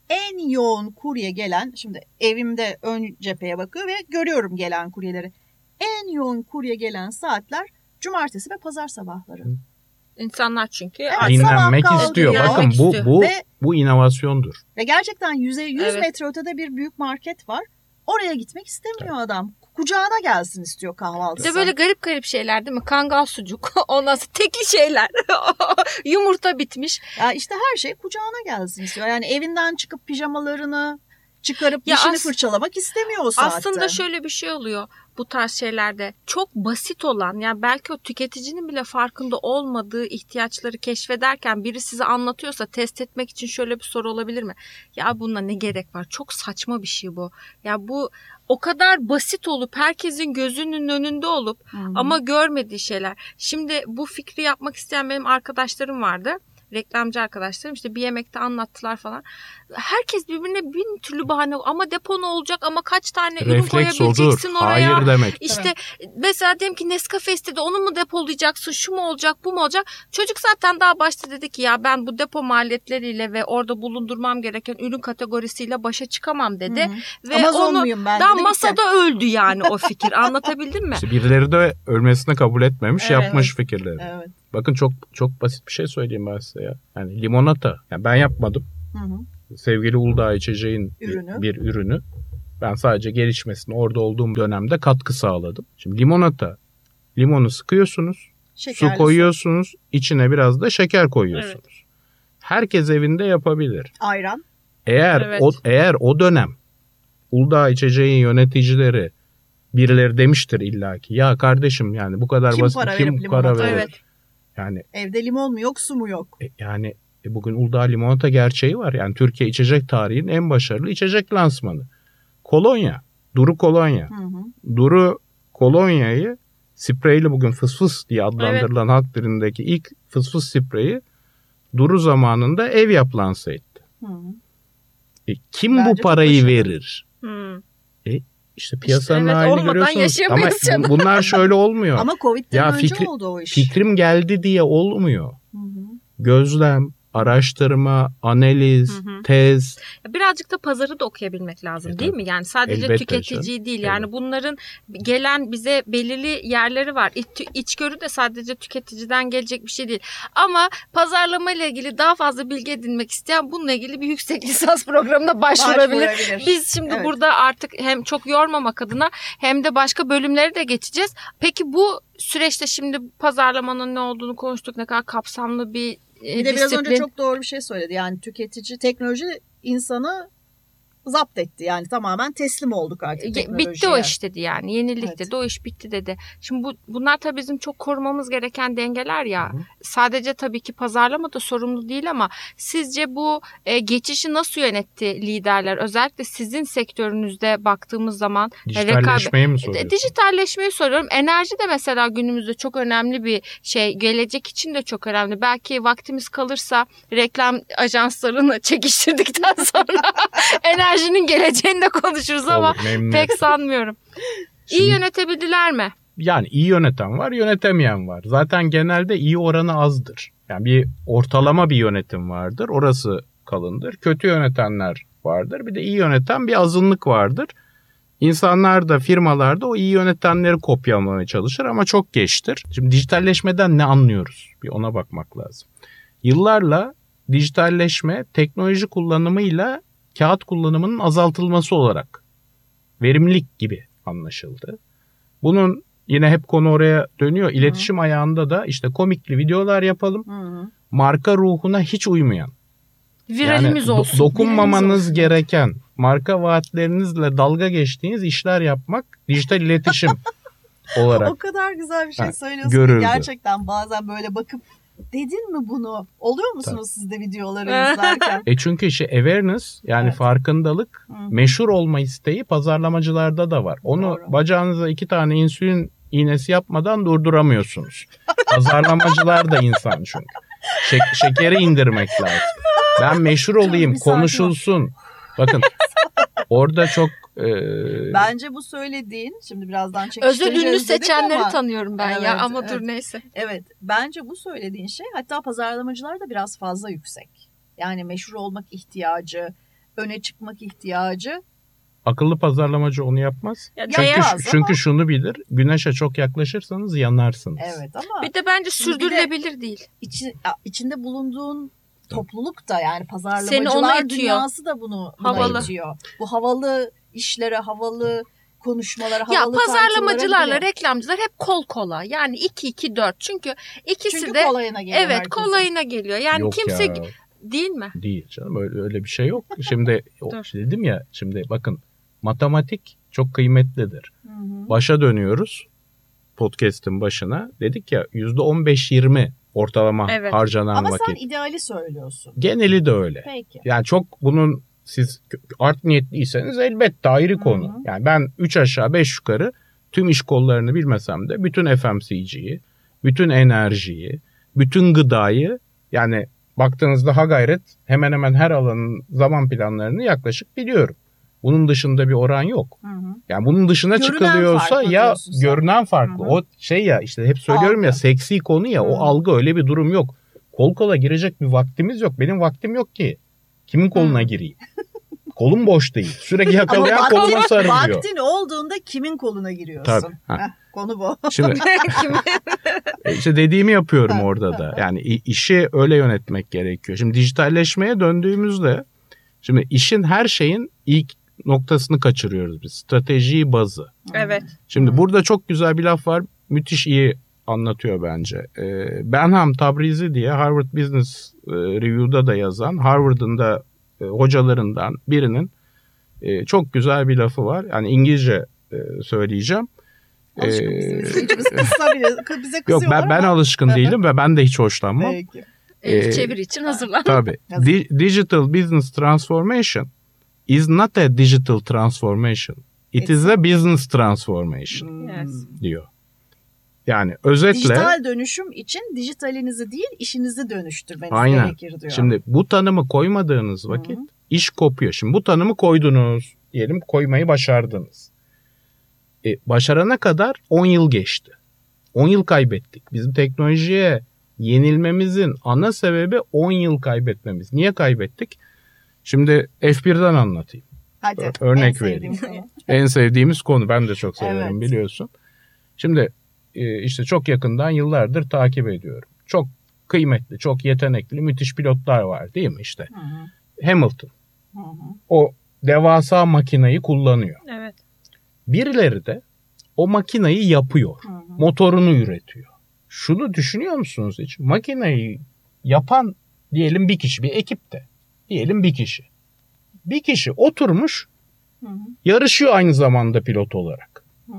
En yoğun kurye gelen, şimdi evimde ön cepheye bakıyor ve görüyorum gelen kuryeleri. En yoğun kurye gelen saatler cumartesi ve pazar sabahları. İnsanlar çünkü evet, dinlenmek istiyor. Bakın bu bu ve, bu inovasyondur. Ve gerçekten yüze 100 evet. metre ötede bir büyük market var. Oraya gitmek istemiyor evet. adam. Kucağına gelsin istiyor kahvaltısı. Bir de böyle garip garip şeyler değil mi? Kangal sucuk. Ondan sonra tekli şeyler. Yumurta bitmiş. Ya işte her şey kucağına gelsin istiyor. Yani evinden çıkıp pijamalarını çıkarıp ya dişini as- fırçalamak istemiyor o saatte. Aslında şöyle bir şey oluyor bu tarz şeylerde. Çok basit olan yani belki o tüketicinin bile farkında olmadığı ihtiyaçları keşfederken biri size anlatıyorsa test etmek için şöyle bir soru olabilir mi? Ya buna ne gerek var? Çok saçma bir şey bu. Ya bu o kadar basit olup herkesin gözünün önünde olup hmm. ama görmediği şeyler. Şimdi bu fikri yapmak isteyen benim arkadaşlarım vardı reklamcı arkadaşlarım işte bir yemekte anlattılar falan. Herkes birbirine bin türlü bahane ama depo ne olacak ama kaç tane Refleks ürün koyabileceksin olur. oraya. Hayır demek. İşte evet. mesela diyelim ki Nescafe istedi onu mu depolayacaksın şu mu olacak bu mu olacak. Çocuk zaten daha başta dedi ki ya ben bu depo maliyetleriyle ve orada bulundurmam gereken ürün kategorisiyle başa çıkamam dedi. Hı-hı. Ve Amazon onu muyum ben daha masada gitti. öldü yani o fikir anlatabildim mi? İşte birileri de ölmesini kabul etmemiş evet. yapmış fikirleri. Evet. Bakın çok çok basit bir şey söyleyeyim ben size ya. Yani limonata. Yani ben yapmadım. Hı hı. Sevgili Uludağ içeceğin ürünü. bir ürünü. Ben sadece gelişmesine orada olduğum dönemde katkı sağladım. Şimdi limonata. Limonu sıkıyorsunuz. Şekerli su koyuyorsunuz. içine biraz da şeker koyuyorsunuz. Evet. Herkes evinde yapabilir. Ayran. Eğer evet. o eğer o dönem Uludağ içeceğin yöneticileri birileri demiştir illaki. Ya kardeşim yani bu kadar kim basit para kim para verir? Evet. Yani evde limon mu yok, su mu yok? E, yani e, bugün Uludağ limonata gerçeği var. Yani Türkiye içecek tarihinin en başarılı içecek lansmanı. Kolonya, Duru Kolonya. Hı hı. Duru Kolonya'yı spreyli bugün fıs fıs diye adlandırılan evet. halk dilindeki ilk fıs fıs spreyi Duru zamanında ev yap lanse etti. Hı hı. E, kim Bence bu parayı verir? Hı. E, işte piyasanın işte evet, halini görüyorsunuz. Ama canım. bunlar şöyle olmuyor. Ama Covid'den ya önce fikri, oldu o iş. Fikrim geldi diye olmuyor. Hı hı. Gözlem, araştırma, analiz, hı hı. tez. Birazcık da pazarı da okuyabilmek lazım e, değil mi? Yani sadece Elbette tüketiciyi canım. değil. Yani evet. bunların gelen bize belirli yerleri var. İç, içgörü de sadece tüketiciden gelecek bir şey değil. Ama pazarlama ile ilgili daha fazla bilgi edinmek isteyen bununla ilgili bir yüksek lisans programına başvurabilir. başvurabilir. Biz şimdi evet. burada artık hem çok yormamak adına hem de başka bölümleri de geçeceğiz. Peki bu süreçte şimdi pazarlamanın ne olduğunu konuştuk. Ne kadar kapsamlı bir bir de biraz önce çok doğru bir şey söyledi. Yani tüketici teknoloji insanı zapt etti. Yani tamamen teslim olduk artık teknolojiye. Bitti o iş dedi yani. Yenilik evet. dedi. O iş bitti dedi. Şimdi bu bunlar tabii bizim çok korumamız gereken dengeler ya. Hı. Sadece tabii ki pazarlama da sorumlu değil ama sizce bu e, geçişi nasıl yönetti liderler? Özellikle sizin sektörünüzde baktığımız zaman e, dijitalleşmeyi mi soruyorsun? Dijitalleşmeyi soruyorum. Enerji de mesela günümüzde çok önemli bir şey. Gelecek için de çok önemli. Belki vaktimiz kalırsa reklam ajanslarını çekiştirdikten sonra enerji enerjinin geleceğini de konuşuruz ama Olur, pek sanmıyorum. Şimdi, iyi yönetebildiler mi? Yani iyi yöneten var, yönetemeyen var. Zaten genelde iyi oranı azdır. Yani bir ortalama bir yönetim vardır. Orası kalındır. Kötü yönetenler vardır. Bir de iyi yöneten bir azınlık vardır. İnsanlar da firmalar da o iyi yönetenleri kopyalamaya çalışır ama çok geçtir. Şimdi dijitalleşmeden ne anlıyoruz? Bir ona bakmak lazım. Yıllarla dijitalleşme teknoloji kullanımıyla kağıt kullanımının azaltılması olarak verimlilik gibi anlaşıldı. Bunun yine hep konu oraya dönüyor. İletişim Hı. ayağında da işte komikli videolar yapalım. Hı. Marka ruhuna hiç uymayan. Viralimiz yani olsun. Do- dokunmamanız olsun. gereken, marka vaatlerinizle dalga geçtiğiniz işler yapmak dijital iletişim olarak. O kadar güzel bir şey söylüyorsun. Görüldü. Gerçekten bazen böyle bakıp dedin mi bunu? Oluyor musunuz Tabii. siz de videoları izlerken? E çünkü işte awareness yani evet. farkındalık, Hı. meşhur olma isteği pazarlamacılarda da var. Onu Doğru. bacağınıza iki tane insülin iğnesi yapmadan durduramıyorsunuz. Pazarlamacılar da insan çünkü. Şek- şekeri indirmek lazım. Ben meşhur olayım, konuşulsun. Bakın orada çok e... Bence bu söylediğin şimdi birazdan çekiştireceğiz Özel ünlü seçenleri ama, tanıyorum ben evet, ya ama evet, dur neyse. Evet bence bu söylediğin şey hatta pazarlamacılar da biraz fazla yüksek. Yani meşhur olmak ihtiyacı, öne çıkmak ihtiyacı Akıllı pazarlamacı onu yapmaz. Ya çünkü ama... çünkü şunu bilir. Güneşe çok yaklaşırsanız yanarsınız. Evet ama bir de bence sürdürülebilir de değil. Içi, içinde bulunduğun topluluk da yani pazarlamacılar dünyası da bunu havalı. itiyor. Bu havalı işlere, havalı konuşmalara, havalı Ya pazarlamacılarla reklamcılar hep kol kola. Yani 2 2 4. Çünkü ikisi Çünkü de kolayına geliyor. Evet, herkesin. kolayına geliyor. Yani Yok kimse ya. değil mi? Değil canım öyle öyle bir şey yok. Şimdi dedim ya şimdi bakın matematik çok kıymetlidir. Hı hı. Başa dönüyoruz podcast'in başına. Dedik ya %15-20 ortalama evet. harcanan Ama vakit. Ama sen ideali söylüyorsun. Geneli de öyle. Peki. Yani çok bunun siz art niyetliyseniz elbette ayrı Hı-hı. konu. Yani ben 3 aşağı 5 yukarı tüm iş kollarını bilmesem de bütün FMCG'yi, bütün enerjiyi, bütün gıdayı yani baktığınızda ha gayret hemen hemen her alanın zaman planlarını yaklaşık biliyorum. Bunun dışında bir oran yok. Hı hı. Yani bunun dışına görünen çıkılıyorsa ya görünen farklı. Hı hı. O şey ya işte hep söylüyorum algı. ya seksi konu ya hı. o algı öyle bir durum yok. Kol kola girecek bir vaktimiz yok. Benim vaktim yok ki. Kimin koluna hı. gireyim? Kolum boş değil. Sürekli yakalayan koluma sarılıyor. Vaktin olduğunda kimin koluna giriyorsun? Tabii. Heh, konu bu. Şimdi e, işte dediğimi yapıyorum orada da. Yani işi öyle yönetmek gerekiyor. Şimdi dijitalleşmeye döndüğümüzde şimdi işin her şeyin ilk noktasını kaçırıyoruz biz. Strateji bazı. Evet. Şimdi burada çok güzel bir laf var. Müthiş iyi anlatıyor bence. Ee, Benham Tabrizi diye Harvard Business e, Review'da da yazan Harvard'ın da e, hocalarından birinin e, çok güzel bir lafı var. Yani İngilizce söyleyeceğim. Alışkın ee, bize Yok ben, ben alışkın değilim ve ben de hiç hoşlanmam. Peki. Ee, çevir için hazırlan. Tabii. Digital Business Transformation is not a digital transformation. It is a business transformation yes. diyor. Yani özetle... Dijital dönüşüm için dijitalinizi değil işinizi dönüştürmeniz Aynen. gerekir diyor. Şimdi bu tanımı koymadığınız vakit Hı-hı. iş kopuyor. Şimdi bu tanımı koydunuz. Diyelim koymayı başardınız. E, başarana kadar 10 yıl geçti. 10 yıl kaybettik. Bizim teknolojiye yenilmemizin ana sebebi 10 yıl kaybetmemiz. Niye kaybettik? Şimdi F1'den anlatayım. Hadi. Örnek en vereyim. en sevdiğimiz konu. Ben de çok severim evet. biliyorsun. Şimdi e, işte çok yakından yıllardır takip ediyorum. Çok kıymetli, çok yetenekli, müthiş pilotlar var değil mi işte? Hı hı. Hamilton. Hı hı. O devasa makinayı kullanıyor. Evet. Birileri de o makinayı yapıyor. Hı hı. Motorunu üretiyor. Şunu düşünüyor musunuz hiç? Makinayı yapan diyelim bir kişi, bir ekipte. Diyelim bir kişi. Bir kişi oturmuş hı yarışıyor aynı zamanda pilot olarak. Hı.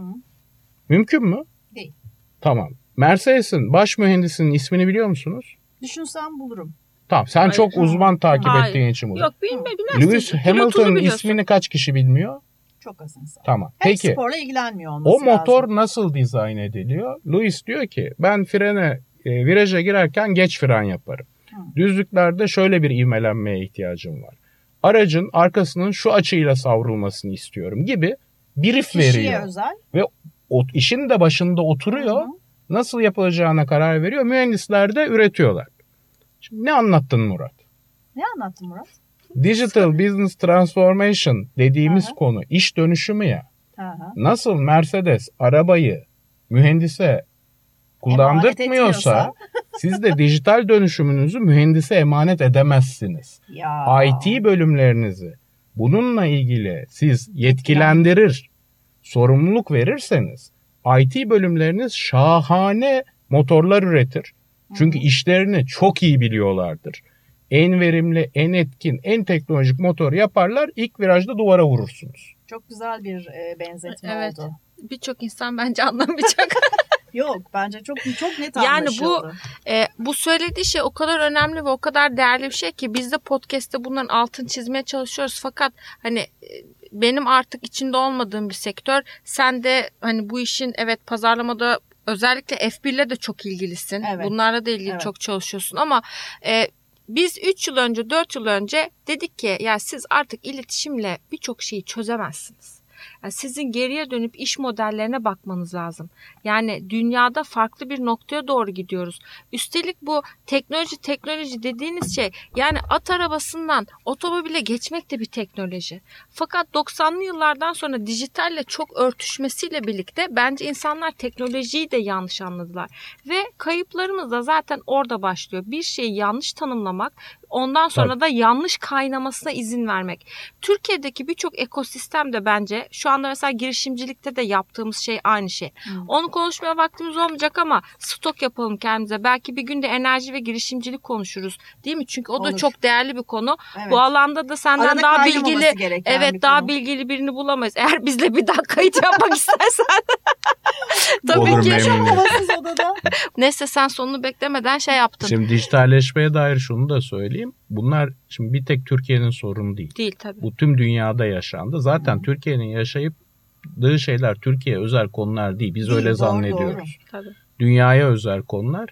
Mümkün mü? Değil. Tamam. Mercedes'in baş mühendisinin ismini biliyor musunuz? Düşünsem bulurum. Tamam sen Hayır. çok uzman takip Hayır. ettiğin için bunu. Yok bilmiyorum. Lewis Hamilton'ın ismini kaç kişi bilmiyor? Çok az insan. Tamam. Hem Peki. sporla ilgilenmiyor olması O motor lazım. nasıl dizayn ediliyor? Lewis diyor ki ben frene e, viraja girerken geç fren yaparım. Düzlüklerde şöyle bir ivmelenmeye ihtiyacım var. Aracın arkasının şu açıyla savrulmasını istiyorum gibi brief Kişiye veriyor. özel. Ve o, işin de başında oturuyor. Hı-hı. Nasıl yapılacağına karar veriyor. Mühendisler de üretiyorlar. Şimdi ne anlattın Murat? Ne anlattın Murat? Digital Business Transformation dediğimiz Aha. konu iş dönüşümü ya. Aha. Nasıl Mercedes arabayı mühendise kullandırtmıyorsa siz de dijital dönüşümünüzü mühendise emanet edemezsiniz. Ya. IT bölümlerinizi bununla ilgili siz yetkilendirir, sorumluluk verirseniz IT bölümleriniz şahane motorlar üretir. Çünkü işlerini çok iyi biliyorlardır. En verimli, en etkin, en teknolojik motor yaparlar. İlk virajda duvara vurursunuz. Çok güzel bir e, benzetme evet. oldu. Birçok insan bence anlamayacak. Yok bence çok çok net Yani bu e, bu söylediği şey o kadar önemli ve o kadar değerli bir şey ki biz de podcast'te bunların altın çizmeye çalışıyoruz. Fakat hani e, benim artık içinde olmadığım bir sektör. Sen de hani bu işin evet pazarlamada özellikle F1 ile de çok ilgilisin. Evet. Bunlarla da ilgili evet. çok çalışıyorsun ama e, biz 3 yıl önce 4 yıl önce dedik ki ya siz artık iletişimle birçok şeyi çözemezsiniz. Yani sizin geriye dönüp iş modellerine bakmanız lazım. Yani dünyada farklı bir noktaya doğru gidiyoruz. Üstelik bu teknoloji teknoloji dediğiniz şey yani at arabasından otomobile geçmek de bir teknoloji. Fakat 90'lı yıllardan sonra dijitalle çok örtüşmesiyle birlikte bence insanlar teknolojiyi de yanlış anladılar. Ve kayıplarımız da zaten orada başlıyor. Bir şeyi yanlış tanımlamak Ondan sonra Tabii. da yanlış kaynamasına izin vermek. Türkiye'deki birçok ekosistem de bence şu anda mesela girişimcilikte de yaptığımız şey aynı şey. Hmm. Onu konuşmaya vaktimiz olmayacak ama stok yapalım kendimize. Belki bir günde enerji ve girişimcilik konuşuruz. Değil mi? Çünkü o Olur. da çok değerli bir konu. Evet. Bu alanda da senden Arada daha bilgili evet daha konu. bilgili birini bulamayız. Eğer bizle bir daha kayıt yapmak istersen. Tabii Olur, ki. Neyse sen sonunu beklemeden şey yaptın. Şimdi dijitalleşmeye dair şunu da söyleyeyim söyleyeyim. Bunlar şimdi bir tek Türkiye'nin sorunu değil. Değil tabii. Bu tüm dünyada yaşandı. Zaten hmm. Türkiye'nin yaşayıp yaşayıpdığı şeyler Türkiye özel konular değil. Biz değil, öyle doğru, zannediyoruz. Doğru. Tabii. Dünyaya özel konular.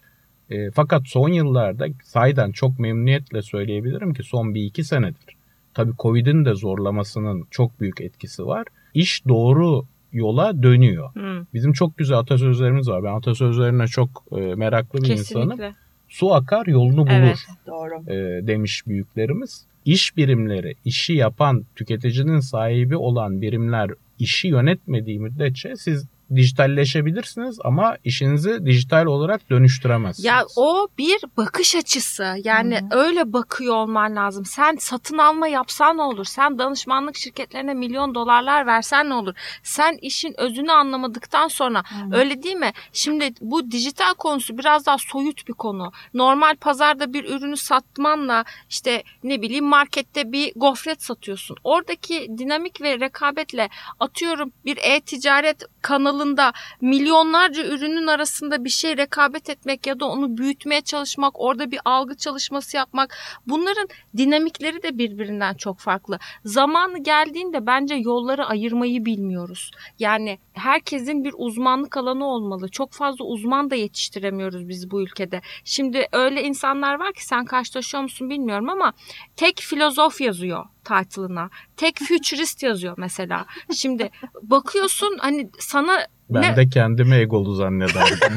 E, fakat son yıllarda sayeden çok memnuniyetle söyleyebilirim ki son bir iki senedir. Tabii Covid'in de zorlamasının çok büyük etkisi var. İş doğru yola dönüyor. Hmm. Bizim çok güzel atasözlerimiz var. Ben atasözlerine çok e, meraklı bir Kesinlikle. insanım su akar yolunu bulur evet, doğru. E, demiş büyüklerimiz. İş birimleri, işi yapan, tüketicinin sahibi olan birimler işi yönetmediği müddetçe siz dijitalleşebilirsiniz ama işinizi dijital olarak dönüştüremezsiniz. Ya o bir bakış açısı. Yani Hı-hı. öyle bakıyor olman lazım. Sen satın alma yapsan ne olur? Sen danışmanlık şirketlerine milyon dolarlar versen ne olur? Sen işin özünü anlamadıktan sonra Hı-hı. öyle değil mi? Şimdi bu dijital konusu biraz daha soyut bir konu. Normal pazarda bir ürünü satmanla işte ne bileyim markette bir gofret satıyorsun. Oradaki dinamik ve rekabetle atıyorum bir e-ticaret kanalı yılında milyonlarca ürünün arasında bir şey rekabet etmek ya da onu büyütmeye çalışmak, orada bir algı çalışması yapmak bunların dinamikleri de birbirinden çok farklı. Zamanı geldiğinde bence yolları ayırmayı bilmiyoruz. Yani herkesin bir uzmanlık alanı olmalı. Çok fazla uzman da yetiştiremiyoruz biz bu ülkede. Şimdi öyle insanlar var ki sen karşılaşıyor musun bilmiyorum ama tek filozof yazıyor title'ına. Tek futurist yazıyor mesela. Şimdi bakıyorsun hani sana ben ne? de kendimi egolu zannederdim.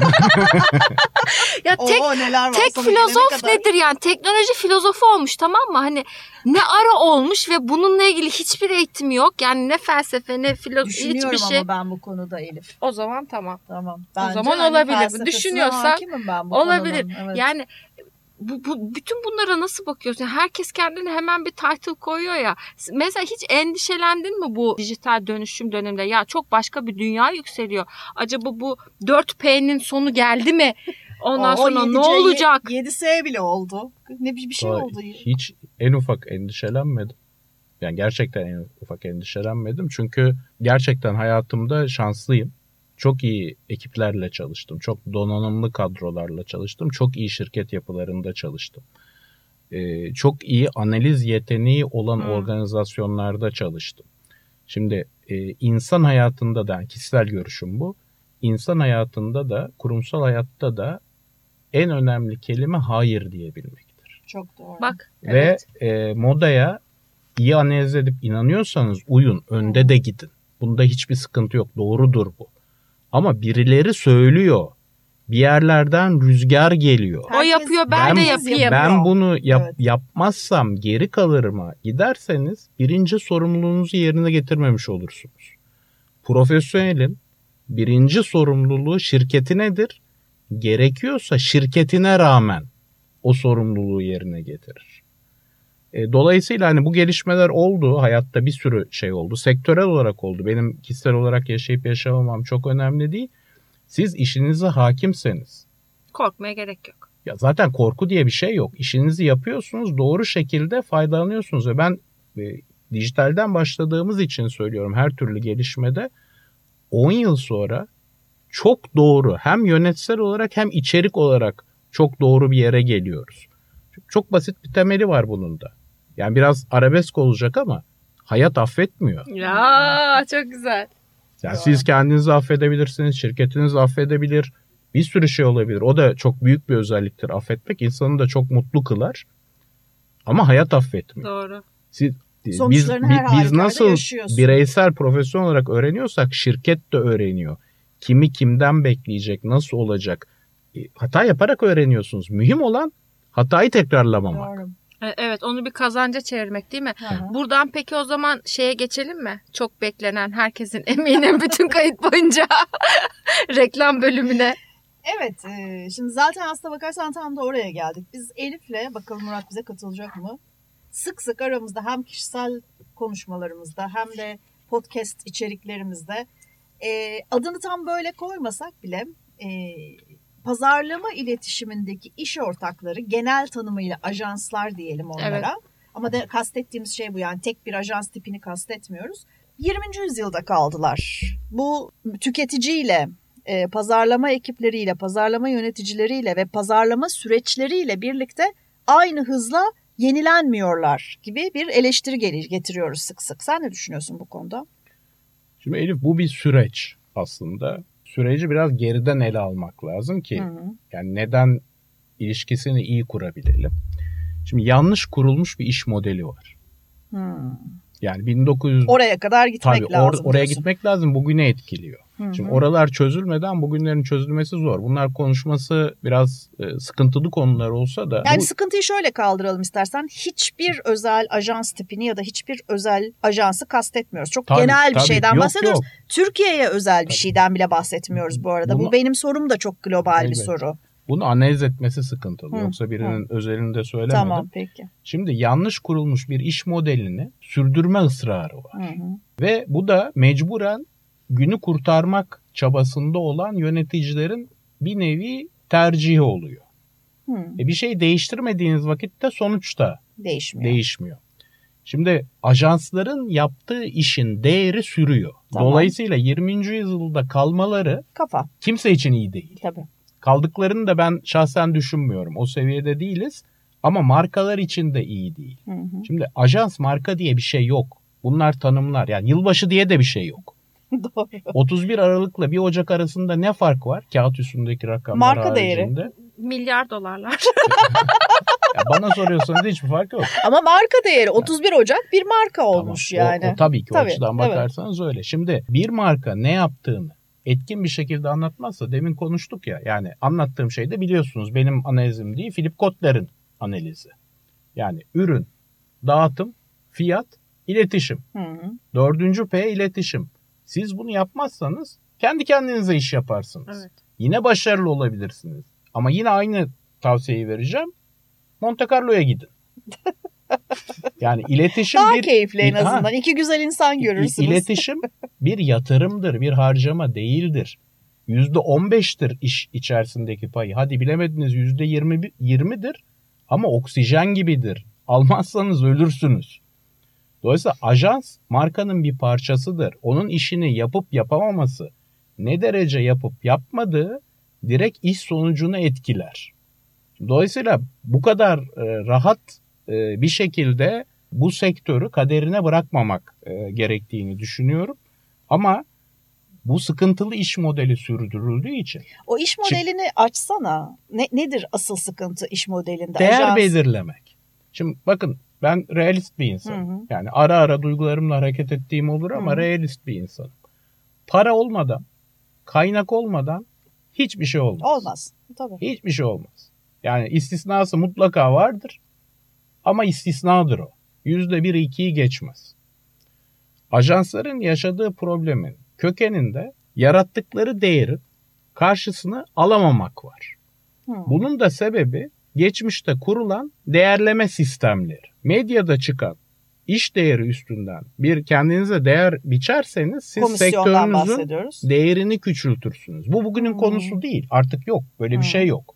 ya tek Oo, neler var tek filozof nedir yani? Teknoloji filozofu olmuş tamam mı? Hani ne ara olmuş ve bununla ilgili hiçbir eğitim yok. Yani ne felsefe ne filozofi hiçbir şey. ama ben bu konuda Elif. O zaman tamam. Tamam. Bence o zaman hani olabilir. Düşünüyorsan olabilir. Evet. Yani bu, bu bütün bunlara nasıl bakıyorsun? Herkes kendine hemen bir title koyuyor ya. Mesela hiç endişelendin mi bu dijital dönüşüm döneminde? Ya çok başka bir dünya yükseliyor. Acaba bu 4P'nin sonu geldi mi? Ondan o, sonra ne olacak? 7S bile oldu. Ne bir, bir şey oldu. Hiç en ufak endişelenmedim. Yani gerçekten en ufak endişelenmedim. Çünkü gerçekten hayatımda şanslıyım çok iyi ekiplerle çalıştım. Çok donanımlı kadrolarla çalıştım. Çok iyi şirket yapılarında çalıştım. Ee, çok iyi analiz yeteneği olan hmm. organizasyonlarda çalıştım. Şimdi e, insan hayatında da kişisel görüşüm bu. İnsan hayatında da kurumsal hayatta da en önemli kelime hayır diyebilmektir. Çok doğru. Bak. Ve evet. e, modaya iyi analiz edip inanıyorsanız uyun, önde de gidin. Bunda hiçbir sıkıntı yok. Doğrudur bu. Ama birileri söylüyor. Bir yerlerden rüzgar geliyor. O yapıyor ben, ben de yapayım. Ben bunu yap, evet. yapmazsam geri kalırıma giderseniz birinci sorumluluğunuzu yerine getirmemiş olursunuz. Profesyonelin birinci sorumluluğu şirketi nedir? Gerekiyorsa şirketine rağmen o sorumluluğu yerine getirir. E, dolayısıyla hani bu gelişmeler oldu. Hayatta bir sürü şey oldu. Sektörel olarak oldu. Benim kişisel olarak yaşayıp yaşamamam çok önemli değil. Siz işinize hakimseniz. Korkmaya gerek yok. Ya zaten korku diye bir şey yok. İşinizi yapıyorsunuz, doğru şekilde faydalanıyorsunuz ve ben e, dijitalden başladığımız için söylüyorum her türlü gelişmede 10 yıl sonra çok doğru hem yönetsel olarak hem içerik olarak çok doğru bir yere geliyoruz. Çok basit bir temeli var bunun da. Yani biraz arabesk olacak ama hayat affetmiyor. Ya çok güzel. Yani siz kendinizi affedebilirsiniz, şirketiniz affedebilir. Bir sürü şey olabilir. O da çok büyük bir özelliktir affetmek. insanı da çok mutlu kılar. Ama hayat affetmiyor. Doğru. Siz, biz, biz, biz nasıl bireysel profesyonel olarak öğreniyorsak şirket de öğreniyor. Kimi kimden bekleyecek, nasıl olacak. E, hata yaparak öğreniyorsunuz. Mühim olan hatayı tekrarlamamak. Doğru. E, evet onu bir kazanca çevirmek değil mi? Hı-hı. Buradan peki o zaman şeye geçelim mi? Çok beklenen herkesin eminim bütün kayıt boyunca reklam bölümüne. Evet e, şimdi zaten aslına bakarsan tam da oraya geldik. Biz Elif'le bakalım Murat bize katılacak mı? Sık sık aramızda hem kişisel konuşmalarımızda hem de podcast içeriklerimizde e, adını tam böyle koymasak bile e, pazarlama iletişimindeki iş ortakları genel tanımıyla ajanslar diyelim onlara. Evet. Ama da kastettiğimiz şey bu yani tek bir ajans tipini kastetmiyoruz. 20. yüzyılda kaldılar. Bu tüketiciyle, e, pazarlama ekipleriyle, pazarlama yöneticileriyle ve pazarlama süreçleriyle birlikte aynı hızla yenilenmiyorlar gibi bir eleştiri getiriyoruz sık sık. Sen ne düşünüyorsun bu konuda? Şimdi Elif bu bir süreç aslında süreci biraz geriden ele almak lazım ki hı hı. yani neden ilişkisini iyi kurabilelim. Şimdi yanlış kurulmuş bir iş modeli var. Hı. Yani 1900 oraya kadar gitmek tabii, lazım. Or, oraya gitmek lazım. Bugüne etkiliyor. Hı-hı. Şimdi oralar çözülmeden bugünlerin çözülmesi zor. Bunlar konuşması biraz e, sıkıntılı konular olsa da. Yani bu... sıkıntıyı şöyle kaldıralım istersen. Hiçbir özel ajans tipini ya da hiçbir özel ajansı kastetmiyoruz. Çok tabii, genel bir tabii. şeyden yok, bahsediyoruz. Yok. Türkiye'ye özel bir tabii. şeyden bile bahsetmiyoruz bu arada. Bunu... Bu benim sorum da çok global Elbette. bir soru. Bunu analiz etmesi sıkıntılı. Hı, Yoksa birinin hı. özelinde söylemedim. Tamam peki. Şimdi yanlış kurulmuş bir iş modelini sürdürme ısrarı var. Hı hı. Ve bu da mecburen günü kurtarmak çabasında olan yöneticilerin bir nevi tercihi oluyor. Hmm. E bir şey değiştirmediğiniz vakitte sonuçta değişmiyor. değişmiyor. Şimdi ajansların yaptığı işin değeri sürüyor. Tamam. Dolayısıyla 20. yüzyılda kalmaları Kafa. kimse için iyi değil. Tabii. Kaldıklarını da ben şahsen düşünmüyorum. O seviyede değiliz. Ama markalar için de iyi değil. Hı hı. Şimdi ajans marka diye bir şey yok. Bunlar tanımlar. Yani yılbaşı diye de bir şey yok. Doğru. 31 Aralık'la 1 Ocak arasında ne fark var? Kağıt üstündeki rakamlar Marka haricinde. değeri. Milyar dolarlar. ya bana soruyorsanız hiçbir fark yok. Ama marka değeri 31 Ocak bir marka olmuş tamam. yani. O, o tabii ki tabii, o açıdan bakarsanız evet. öyle. Şimdi bir marka ne yaptığını etkin bir şekilde anlatmazsa demin konuştuk ya yani anlattığım şey de biliyorsunuz benim analizim değil Philip Kotler'in analizi. Yani ürün, dağıtım, fiyat, iletişim. Hı hı. Dördüncü P iletişim. Siz bunu yapmazsanız kendi kendinize iş yaparsınız. Evet. Yine başarılı olabilirsiniz. Ama yine aynı tavsiyeyi vereceğim. Monte Carlo'ya gidin. yani iletişim Daha bir... keyifli en azından. Ha, İki güzel insan görürsünüz. İletişim bir yatırımdır, bir harcama değildir. Yüzde on beştir iş içerisindeki payı. Hadi bilemediniz yüzde yirmi, yirmidir ama oksijen gibidir. Almazsanız ölürsünüz. Dolayısıyla ajans markanın bir parçasıdır. Onun işini yapıp yapamaması, ne derece yapıp yapmadığı direkt iş sonucunu etkiler. Dolayısıyla bu kadar e, rahat e, bir şekilde bu sektörü kaderine bırakmamak e, gerektiğini düşünüyorum. Ama bu sıkıntılı iş modeli sürdürüldüğü için. O iş modelini Şimdi, açsana. Ne, nedir asıl sıkıntı iş modelinde? Değer Ajans... belirlemek. Şimdi bakın ben realist bir insanım. Hı hı. Yani ara ara duygularımla hareket ettiğim olur ama hı hı. realist bir insanım. Para olmadan, kaynak olmadan hiçbir şey olmaz. Olmaz. Tabii. Hiçbir şey olmaz. Yani istisnası mutlaka vardır. Ama istisnadır o. Yüzde bir ikiyi geçmez. Ajansların yaşadığı problemin kökeninde yarattıkları değerin karşısını alamamak var. Hmm. Bunun da sebebi geçmişte kurulan değerleme sistemleri. Medyada çıkan iş değeri üstünden bir kendinize değer biçerseniz siz sektörünüzün değerini küçültürsünüz. Bu bugünün hmm. konusu değil. Artık yok. Böyle hmm. bir şey yok.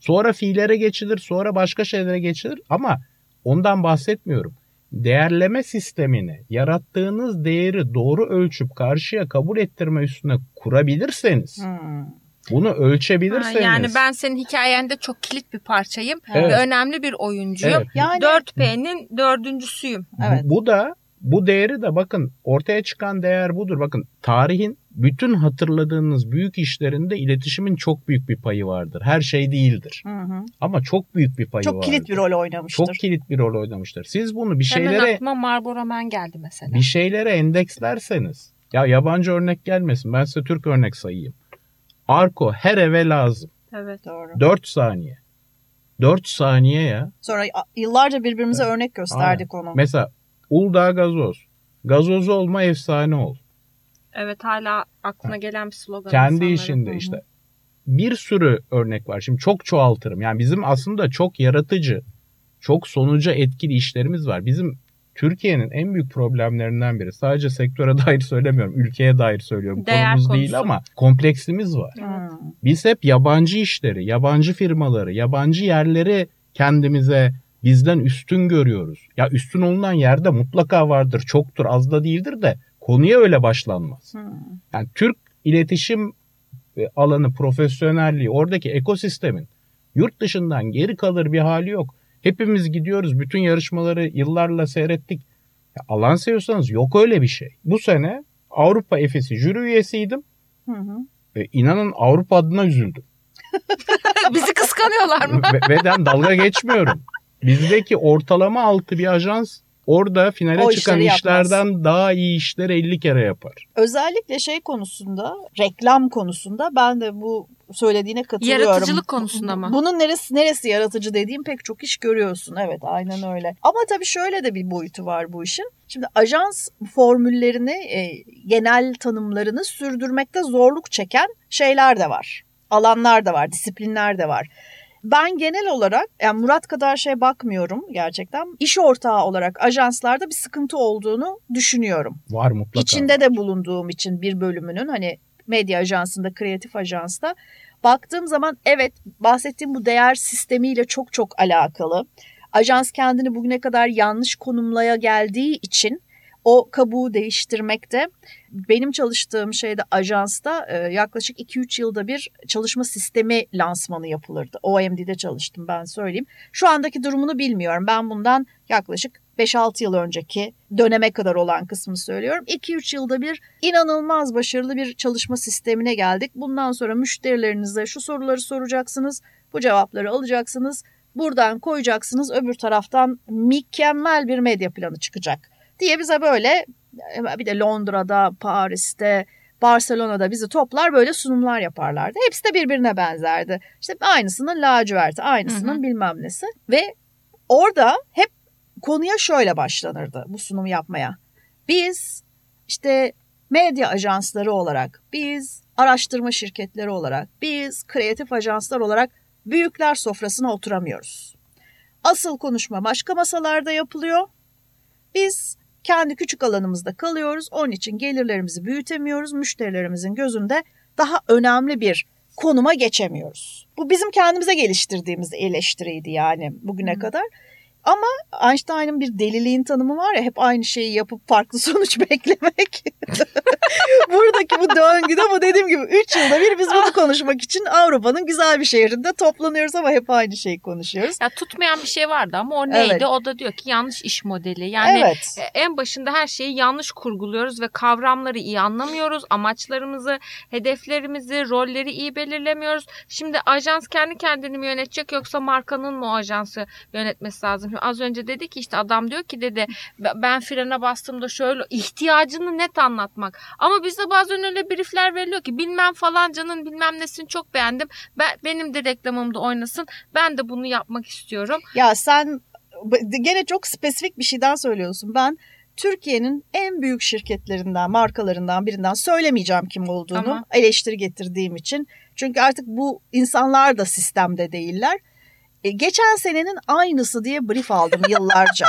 Sonra fiillere geçilir, sonra başka şeylere geçilir ama ondan bahsetmiyorum. değerleme sistemini yarattığınız değeri doğru ölçüp karşıya kabul ettirme üstüne kurabilirseniz hmm. Bunu ölçebilirseniz. Ha, yani ben senin hikayende çok kilit bir parçayım evet. ve önemli bir oyuncuyum. Evet. Yani 4P'nin dördüncüsüyüm. Evet. Bu da bu değeri de bakın ortaya çıkan değer budur. Bakın tarihin bütün hatırladığınız büyük işlerinde iletişimin çok büyük bir payı vardır. Her şey değildir. Hı hı. Ama çok büyük bir payı çok vardır. Çok kilit bir rol oynamıştır. Çok kilit bir rol oynamıştır. Siz bunu bir şeylere... Hemen aklıma Marlboro Man geldi mesela. Bir şeylere endekslerseniz ya yabancı örnek gelmesin ben size Türk örnek sayayım. Arko her eve lazım. Evet doğru. 4 saniye. 4 saniye ya. Sonra yıllarca birbirimize evet. örnek gösterdik Aynen. onu. Mesela Uludağ gazoz. Gazoz olma efsane ol. Evet hala aklına gelen bir slogan. Kendi işinde işte. Bir sürü örnek var. Şimdi çok çoğaltırım. Yani bizim aslında çok yaratıcı, çok sonuca etkili işlerimiz var. Bizim Türkiye'nin en büyük problemlerinden biri. Sadece sektöre dair söylemiyorum. Ülkeye dair söylüyorum. Değer Konumuz konusu. değil ama kompleksimiz var. Hmm. Biz hep yabancı işleri, yabancı firmaları, yabancı yerleri kendimize bizden üstün görüyoruz. Ya üstün olunan yerde mutlaka vardır, çoktur, az da değildir de konuya öyle başlanmaz. Hmm. Yani Türk iletişim e, alanı, profesyonelliği, oradaki ekosistemin yurt dışından geri kalır bir hali yok. Hepimiz gidiyoruz, bütün yarışmaları yıllarla seyrettik. Ya alan seviyorsanız yok öyle bir şey. Bu sene Avrupa Efes'i jüri üyesiydim. Hı hı. Ve inanın Avrupa adına üzüldüm. Bizi kıskanıyorlar mı? ve, ve ben dalga geçmiyorum. Bizdeki ortalama altı bir ajans orada finale o çıkan işlerden yapmaz. daha iyi işler 50 kere yapar. Özellikle şey konusunda, reklam konusunda ben de bu söylediğine katılıyorum. Yaratıcılık konusunda mı? Bunun neresi neresi yaratıcı dediğim pek çok iş görüyorsun. Evet aynen öyle. Ama tabii şöyle de bir boyutu var bu işin. Şimdi ajans formüllerini, e, genel tanımlarını sürdürmekte zorluk çeken şeyler de var. Alanlar da var, disiplinler de var. Ben genel olarak yani Murat kadar şey bakmıyorum gerçekten. İş ortağı olarak ajanslarda bir sıkıntı olduğunu düşünüyorum. Var mutlaka. İçinde de bulunduğum için bir bölümünün hani medya ajansında, kreatif ajansta baktığım zaman evet bahsettiğim bu değer sistemiyle çok çok alakalı. Ajans kendini bugüne kadar yanlış konumlaya geldiği için o kabuğu değiştirmekte benim çalıştığım şeyde ajansta e, yaklaşık 2-3 yılda bir çalışma sistemi lansmanı yapılırdı. OMD'de çalıştım ben söyleyeyim. Şu andaki durumunu bilmiyorum. Ben bundan yaklaşık 5-6 yıl önceki döneme kadar olan kısmını söylüyorum. 2-3 yılda bir inanılmaz başarılı bir çalışma sistemine geldik. Bundan sonra müşterilerinize şu soruları soracaksınız, bu cevapları alacaksınız. Buradan koyacaksınız, öbür taraftan mükemmel bir medya planı çıkacak diye bize böyle bir de Londra'da, Paris'te, Barcelona'da bizi toplar böyle sunumlar yaparlardı. Hepsi de birbirine benzerdi. İşte aynısının laciverti, aynısının hı hı. bilmem nesi. Ve orada hep konuya şöyle başlanırdı bu sunumu yapmaya. Biz işte medya ajansları olarak, biz araştırma şirketleri olarak, biz kreatif ajanslar olarak büyükler sofrasına oturamıyoruz. Asıl konuşma başka masalarda yapılıyor. Biz kendi küçük alanımızda kalıyoruz. Onun için gelirlerimizi büyütemiyoruz. Müşterilerimizin gözünde daha önemli bir konuma geçemiyoruz. Bu bizim kendimize geliştirdiğimiz eleştiriydi yani bugüne hmm. kadar. Ama Einstein'ın bir deliliğin tanımı var ya hep aynı şeyi yapıp farklı sonuç beklemek. Buradaki bu döngüde bu dediğim gibi 3 yılda bir biz bunu konuşmak için Avrupa'nın güzel bir şehrinde toplanıyoruz ama hep aynı şeyi konuşuyoruz. Ya tutmayan bir şey vardı ama o neydi? Evet. O da diyor ki yanlış iş modeli. Yani evet. E, en başında her şeyi yanlış kurguluyoruz ve kavramları iyi anlamıyoruz. Amaçlarımızı, hedeflerimizi, rolleri iyi belirlemiyoruz. Şimdi ajans kendi kendini mi yönetecek yoksa markanın mı o ajansı yönetmesi lazım? Lazım. Az önce dedi ki işte adam diyor ki dedi ben frene bastığımda şöyle ihtiyacını net anlatmak. Ama bizde bazen öyle briefler veriliyor ki bilmem falancanın bilmem nesini çok beğendim. Ben, benim de reklamımda oynasın. Ben de bunu yapmak istiyorum. Ya sen gene çok spesifik bir şeyden söylüyorsun. Ben Türkiye'nin en büyük şirketlerinden, markalarından birinden söylemeyeceğim kim olduğunu Ama... eleştiri getirdiğim için. Çünkü artık bu insanlar da sistemde değiller. E, geçen senenin aynısı diye brief aldım yıllarca.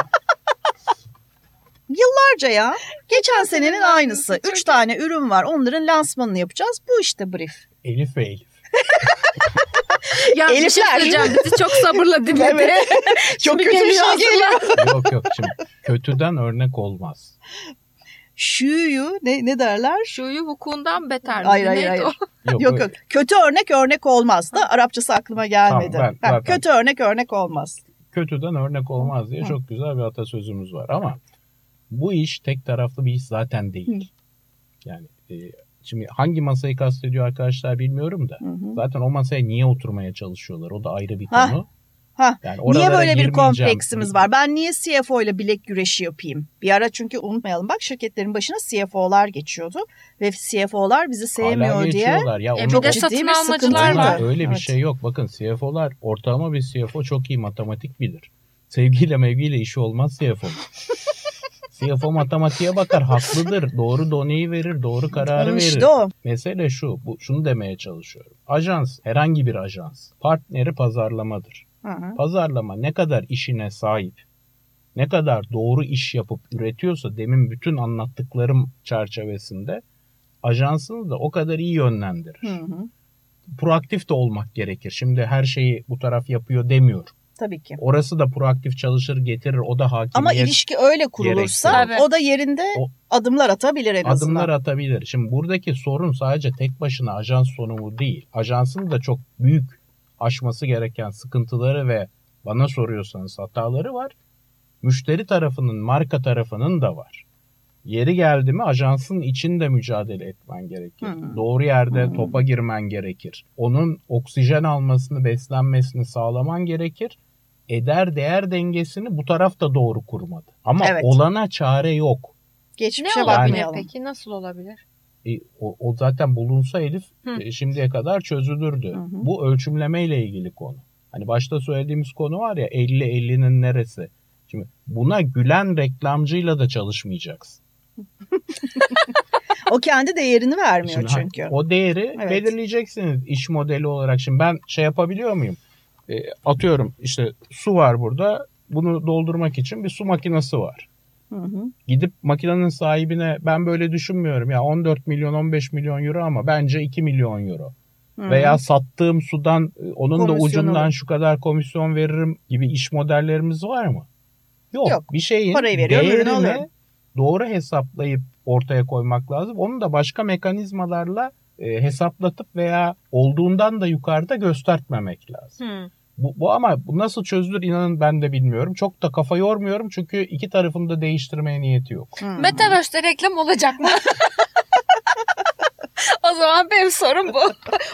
yıllarca ya. Geçen senenin aynısı. Üç tane ürün var. Onların lansmanını yapacağız. Bu işte brief. Elif ve Elif. ya Elifler. bir şey söyleyeceğim. Bizi çok sabırla dinledi. Evet. çok kötü bir şey geliyor. yok yok şimdi kötüden örnek olmaz. Şuyu ne, ne derler? Şuyu vukuundan beter. Hayır hayır hayır. Yok, yok yok. Kötü örnek örnek olmaz da Arapçası aklıma gelmedi. Tamam, ben, ha, kötü örnek örnek olmaz. Kötüden örnek olmaz diye Hı. çok güzel bir atasözümüz var ama bu iş tek taraflı bir iş zaten değil. Hı. Yani e, şimdi hangi masayı kastediyor arkadaşlar bilmiyorum da. Hı hı. Zaten o masaya niye oturmaya çalışıyorlar o da ayrı bir konu. Ha, yani niye böyle bir kompleksimiz var? Ben niye CFO ile bilek güreşi yapayım? Bir ara çünkü unutmayalım bak şirketlerin başına CFO'lar geçiyordu ve CFO'lar bizi sevmiyor Hala diye. Ya, e, çok ciddi bir sıkıntı var. Öyle bir şey yok. Bakın CFO'lar ortalama bir CFO çok iyi matematik bilir. Sevgiyle mevgiyle işi olmaz CFO. CFO matematiğe bakar haklıdır. Doğru doneyi verir, doğru kararı işte verir. O. Mesele şu, bu, şunu demeye çalışıyorum. Ajans, herhangi bir ajans, partneri pazarlamadır. Hı hı. Pazarlama ne kadar işine sahip, ne kadar doğru iş yapıp üretiyorsa demin bütün anlattıklarım çerçevesinde ajansını da o kadar iyi yönlendirir. Hı hı. Proaktif de olmak gerekir. Şimdi her şeyi bu taraf yapıyor demiyorum. Tabii ki. Orası da proaktif çalışır getirir o da hakimiyet. Ama ilişki öyle kurulursa gerektirir. o da yerinde o, adımlar atabilir en azından. Adımlar atabilir. Şimdi buradaki sorun sadece tek başına ajans sonumu değil. Ajansın da çok büyük aşması gereken sıkıntıları ve bana soruyorsanız hataları var. Müşteri tarafının, marka tarafının da var. Yeri geldi mi ajansın içinde mücadele etmen gerekir. Hmm. Doğru yerde hmm. topa girmen gerekir. Onun oksijen almasını, beslenmesini sağlaman gerekir. Eder değer dengesini bu taraf da doğru kurmadı. Ama evet. olana çare yok. Geçmişe ne yani, peki? Nasıl olabilir? E, o, o zaten bulunsa Elif e, şimdiye kadar çözülürdü. Hı hı. Bu ölçümlemeyle ilgili konu. Hani başta söylediğimiz konu var ya 50 50'nin neresi? Şimdi buna gülen reklamcıyla da çalışmayacaksın. o kendi değerini vermiyor Şimdi, çünkü. O değeri evet. belirleyeceksiniz iş modeli olarak. Şimdi ben şey yapabiliyor muyum? E, atıyorum işte su var burada. Bunu doldurmak için bir su makinesi var. Hı hı. Gidip makinenin sahibine ben böyle düşünmüyorum ya 14 milyon 15 milyon euro ama bence 2 milyon euro. Hı. Veya sattığım sudan e, onun da ucundan şu kadar komisyon veririm gibi iş modellerimiz var mı? Yok. Yok. Bir şeyin Parayı veriyor, değerini doğru hesaplayıp ortaya koymak lazım. Onu da başka mekanizmalarla e, hesaplatıp veya olduğundan da yukarıda göstermemek lazım. Hı. Bu, bu ama bu nasıl çözülür inanın ben de bilmiyorum. Çok da kafa yormuyorum çünkü iki tarafın da değiştirmeye niyeti yok. Hmm. Metaverse'de reklam olacak mı? o zaman benim sorum bu.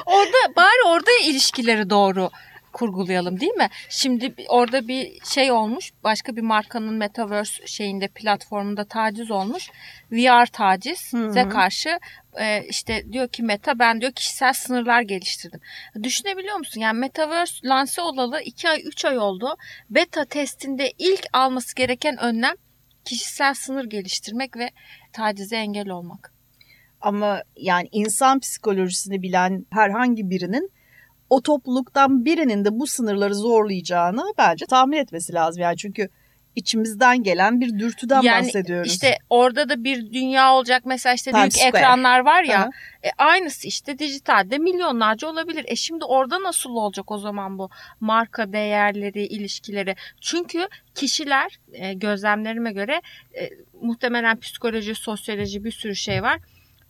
orada bari orada ilişkileri doğru kurgulayalım değil mi? Şimdi orada bir şey olmuş. Başka bir markanın Metaverse şeyinde platformunda taciz olmuş. VR taciz ve karşı e, işte diyor ki Meta ben diyor kişisel sınırlar geliştirdim. Düşünebiliyor musun? Yani Metaverse lanse olalı 2 ay 3 ay oldu. Beta testinde ilk alması gereken önlem kişisel sınır geliştirmek ve tacize engel olmak. Ama yani insan psikolojisini bilen herhangi birinin o topluluktan birinin de bu sınırları zorlayacağını bence tahmin etmesi lazım. Yani çünkü içimizden gelen bir dürtüden yani bahsediyoruz. İşte orada da bir dünya olacak mesela işte Times büyük Square. ekranlar var ya e, aynısı işte dijitalde milyonlarca olabilir. E şimdi orada nasıl olacak o zaman bu marka değerleri, ilişkileri? Çünkü kişiler e, gözlemlerime göre e, muhtemelen psikoloji, sosyoloji bir sürü şey var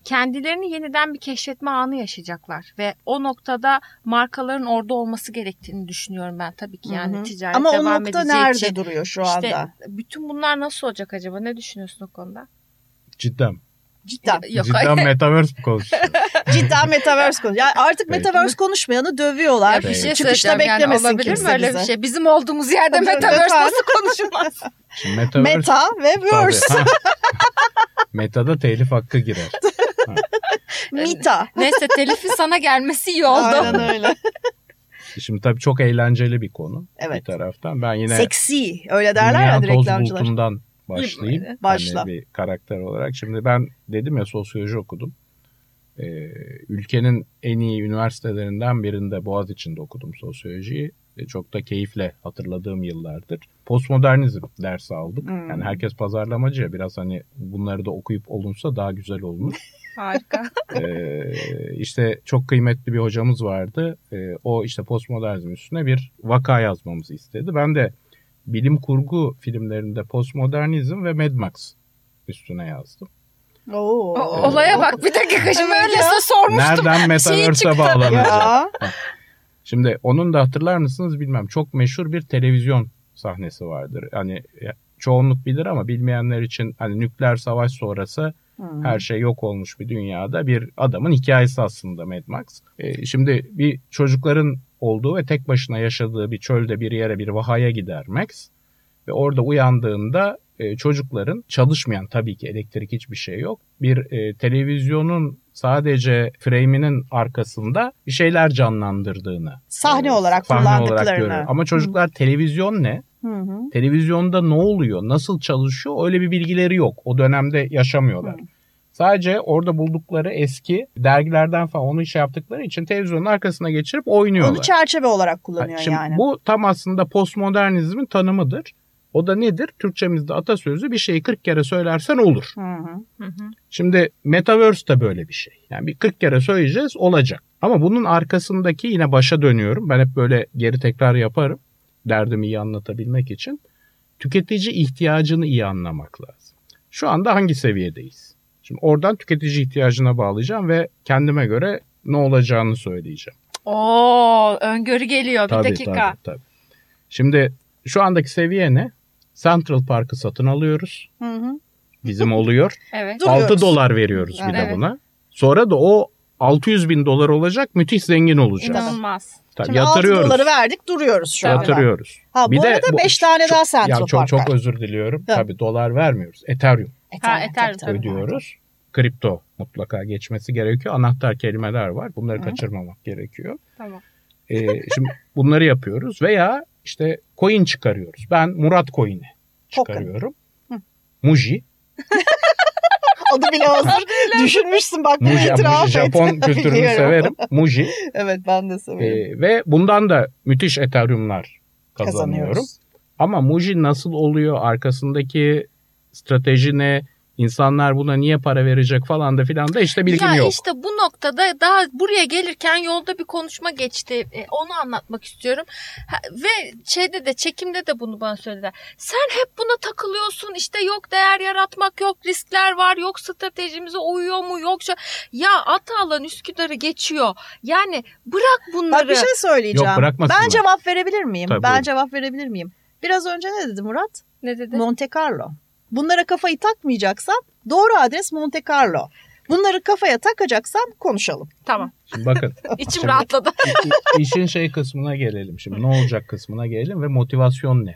kendilerini yeniden bir keşfetme anı yaşayacaklar ve o noktada markaların orada olması gerektiğini düşünüyorum ben tabii ki yani Hı-hı. ticaret Ama devam o nokta nerede için. duruyor şu anda? İşte bütün bunlar nasıl olacak acaba? Ne düşünüyorsun o konuda? Cidden. Cidden. Yok, Cidden metaverse mi konuşuyor? Cidden metaverse konuşuyor. Yani artık Peki. metaverse konuşmayanı dövüyorlar. Ya bir şey Çıkışta beklemesin yani olabilir mi öyle bize. bir şey? Bizim olduğumuz yerde metaverse nasıl konuşulmaz? metaverse... Meta ve verse. Meta'da telif hakkı girer. Mita. Neyse telifi sana gelmesi iyi oldu. Aynen öyle. Şimdi tabii çok eğlenceli bir konu evet. bir taraftan. Ben yine seksi öyle derler ya reklamcılar. Başlayayım. Başla. Yani bir karakter olarak. Şimdi ben dedim ya sosyoloji okudum. Ee, ülkenin en iyi üniversitelerinden birinde Boğaziçi'nde okudum sosyolojiyi. çok da keyifle hatırladığım yıllardır. Postmodernizm dersi aldık. Hmm. Yani herkes pazarlamacı ya biraz hani bunları da okuyup olunsa daha güzel olur. Harika. ee, işte çok kıymetli bir hocamız vardı. Ee, o işte postmodernizm üstüne bir vaka yazmamızı istedi. Ben de bilim kurgu filmlerinde postmodernizm ve Mad Max üstüne yazdım. Oo. O, olaya bak bir dakika şimdi öylesine sormuştum. Nereden Metaverse'e bağlanacak? Şimdi onun da hatırlar mısınız bilmem. Çok meşhur bir televizyon sahnesi vardır. Hani çoğunluk bilir ama bilmeyenler için hani nükleer savaş sonrası hmm. her şey yok olmuş bir dünyada bir adamın hikayesi aslında Mad Max. Ee, şimdi bir çocukların olduğu ve tek başına yaşadığı bir çölde bir yere bir vahaya gider Max. Ve orada uyandığında e, çocukların çalışmayan tabii ki elektrik hiçbir şey yok. Bir e, televizyonun sadece frame'inin arkasında bir şeyler canlandırdığını. Sahne e, olarak sahne kullandıklarını. Olarak görüyor. Ama çocuklar televizyon ne? Hı hı. Televizyonda ne oluyor, nasıl çalışıyor öyle bir bilgileri yok. O dönemde yaşamıyorlar. Hı. Sadece orada buldukları eski dergilerden falan onu şey yaptıkları için televizyonun arkasına geçirip oynuyorlar. Onu çerçeve olarak kullanıyor Şimdi yani. Bu tam aslında postmodernizmin tanımıdır. O da nedir? Türkçemizde atasözü bir şeyi 40 kere söylersen olur. Hı hı. Şimdi Metaverse de böyle bir şey. Yani bir 40 kere söyleyeceğiz olacak. Ama bunun arkasındaki yine başa dönüyorum. Ben hep böyle geri tekrar yaparım. Derdimi iyi anlatabilmek için. Tüketici ihtiyacını iyi anlamak lazım. Şu anda hangi seviyedeyiz? Şimdi oradan tüketici ihtiyacına bağlayacağım ve kendime göre ne olacağını söyleyeceğim. Oo, öngörü geliyor bir tabii, dakika. Tabii, tabii. Şimdi şu andaki seviye ne? Central Park'ı satın alıyoruz. Hı hı. Bizim oluyor. evet. 6 dolar veriyoruz bir evet. de buna. Sonra da o 600 bin dolar olacak müthiş zengin olacak. İnanılmaz. Tabii, Şimdi yatırıyoruz. 6 doları verdik duruyoruz şu anda. Yatırıyoruz. Ha, bir bu de, arada 5 tane çok, daha Central ya, çok, Çok özür diliyorum. Evet. Tabii dolar vermiyoruz. Ethereum. Ha, Ethereum. Tabii, ödüyoruz. Kripto mutlaka geçmesi gerekiyor. Anahtar kelimeler var. Bunları Hı. kaçırmamak gerekiyor. Tamam. Ee, şimdi bunları yapıyoruz veya işte coin çıkarıyoruz. Ben Murat coin'i çıkarıyorum. Muji. Adı bile hazır. Düşünmüşsün bak bunu Muji, itiraf Muji, Japon kültürünü Biliyorum. severim. Muji. evet ben de severim. Ee, ve bundan da müthiş Ethereum'lar kazanıyorum. Ama Muji nasıl oluyor? Arkasındaki strateji ne? İnsanlar buna niye para verecek falan da filan da işte bilgim ya yok. İşte bu noktada daha buraya gelirken yolda bir konuşma geçti. E, onu anlatmak istiyorum. Ha, ve şeyde de çekimde de bunu bana söylediler. Sen hep buna takılıyorsun. İşte yok değer yaratmak yok riskler var yok stratejimize uyuyor mu yok. Ya Atalan Üsküdar'ı geçiyor. Yani bırak bunları. Bak bir şey söyleyeceğim. Yok, ben cevap verebilir miyim? Tabii, ben buyurun. cevap verebilir miyim? Biraz önce ne dedi Murat? Ne dedi? Monte Carlo. Bunlara kafayı takmayacaksan doğru adres Monte Carlo. Bunları kafaya takacaksan konuşalım. Tamam. Şimdi bakın. İçim şimdi, rahatladı. İşin şey kısmına gelelim. Şimdi ne olacak kısmına gelelim ve motivasyon ne?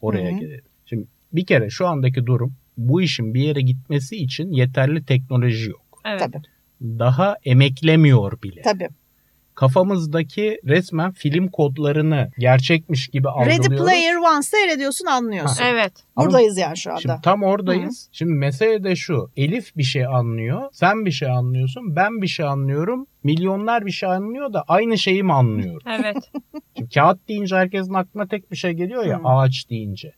Oraya Hı-hı. gelelim. Şimdi bir kere şu andaki durum bu işin bir yere gitmesi için yeterli teknoloji yok. Evet. Tabii. Daha emeklemiyor bile. Tabii kafamızdaki resmen film kodlarını gerçekmiş gibi algılıyoruz. Ready Player One seyrediyorsun anlıyorsun. Ha. Evet. Buradayız yani şu anda. Şimdi tam oradayız. Hı-hı. Şimdi mesele de şu. Elif bir şey anlıyor. Sen bir şey anlıyorsun. Ben bir şey anlıyorum. Milyonlar bir şey anlıyor da aynı şeyi mi anlıyor? Evet. Şimdi kağıt deyince herkesin aklına tek bir şey geliyor ya. Hı. Ağaç deyince.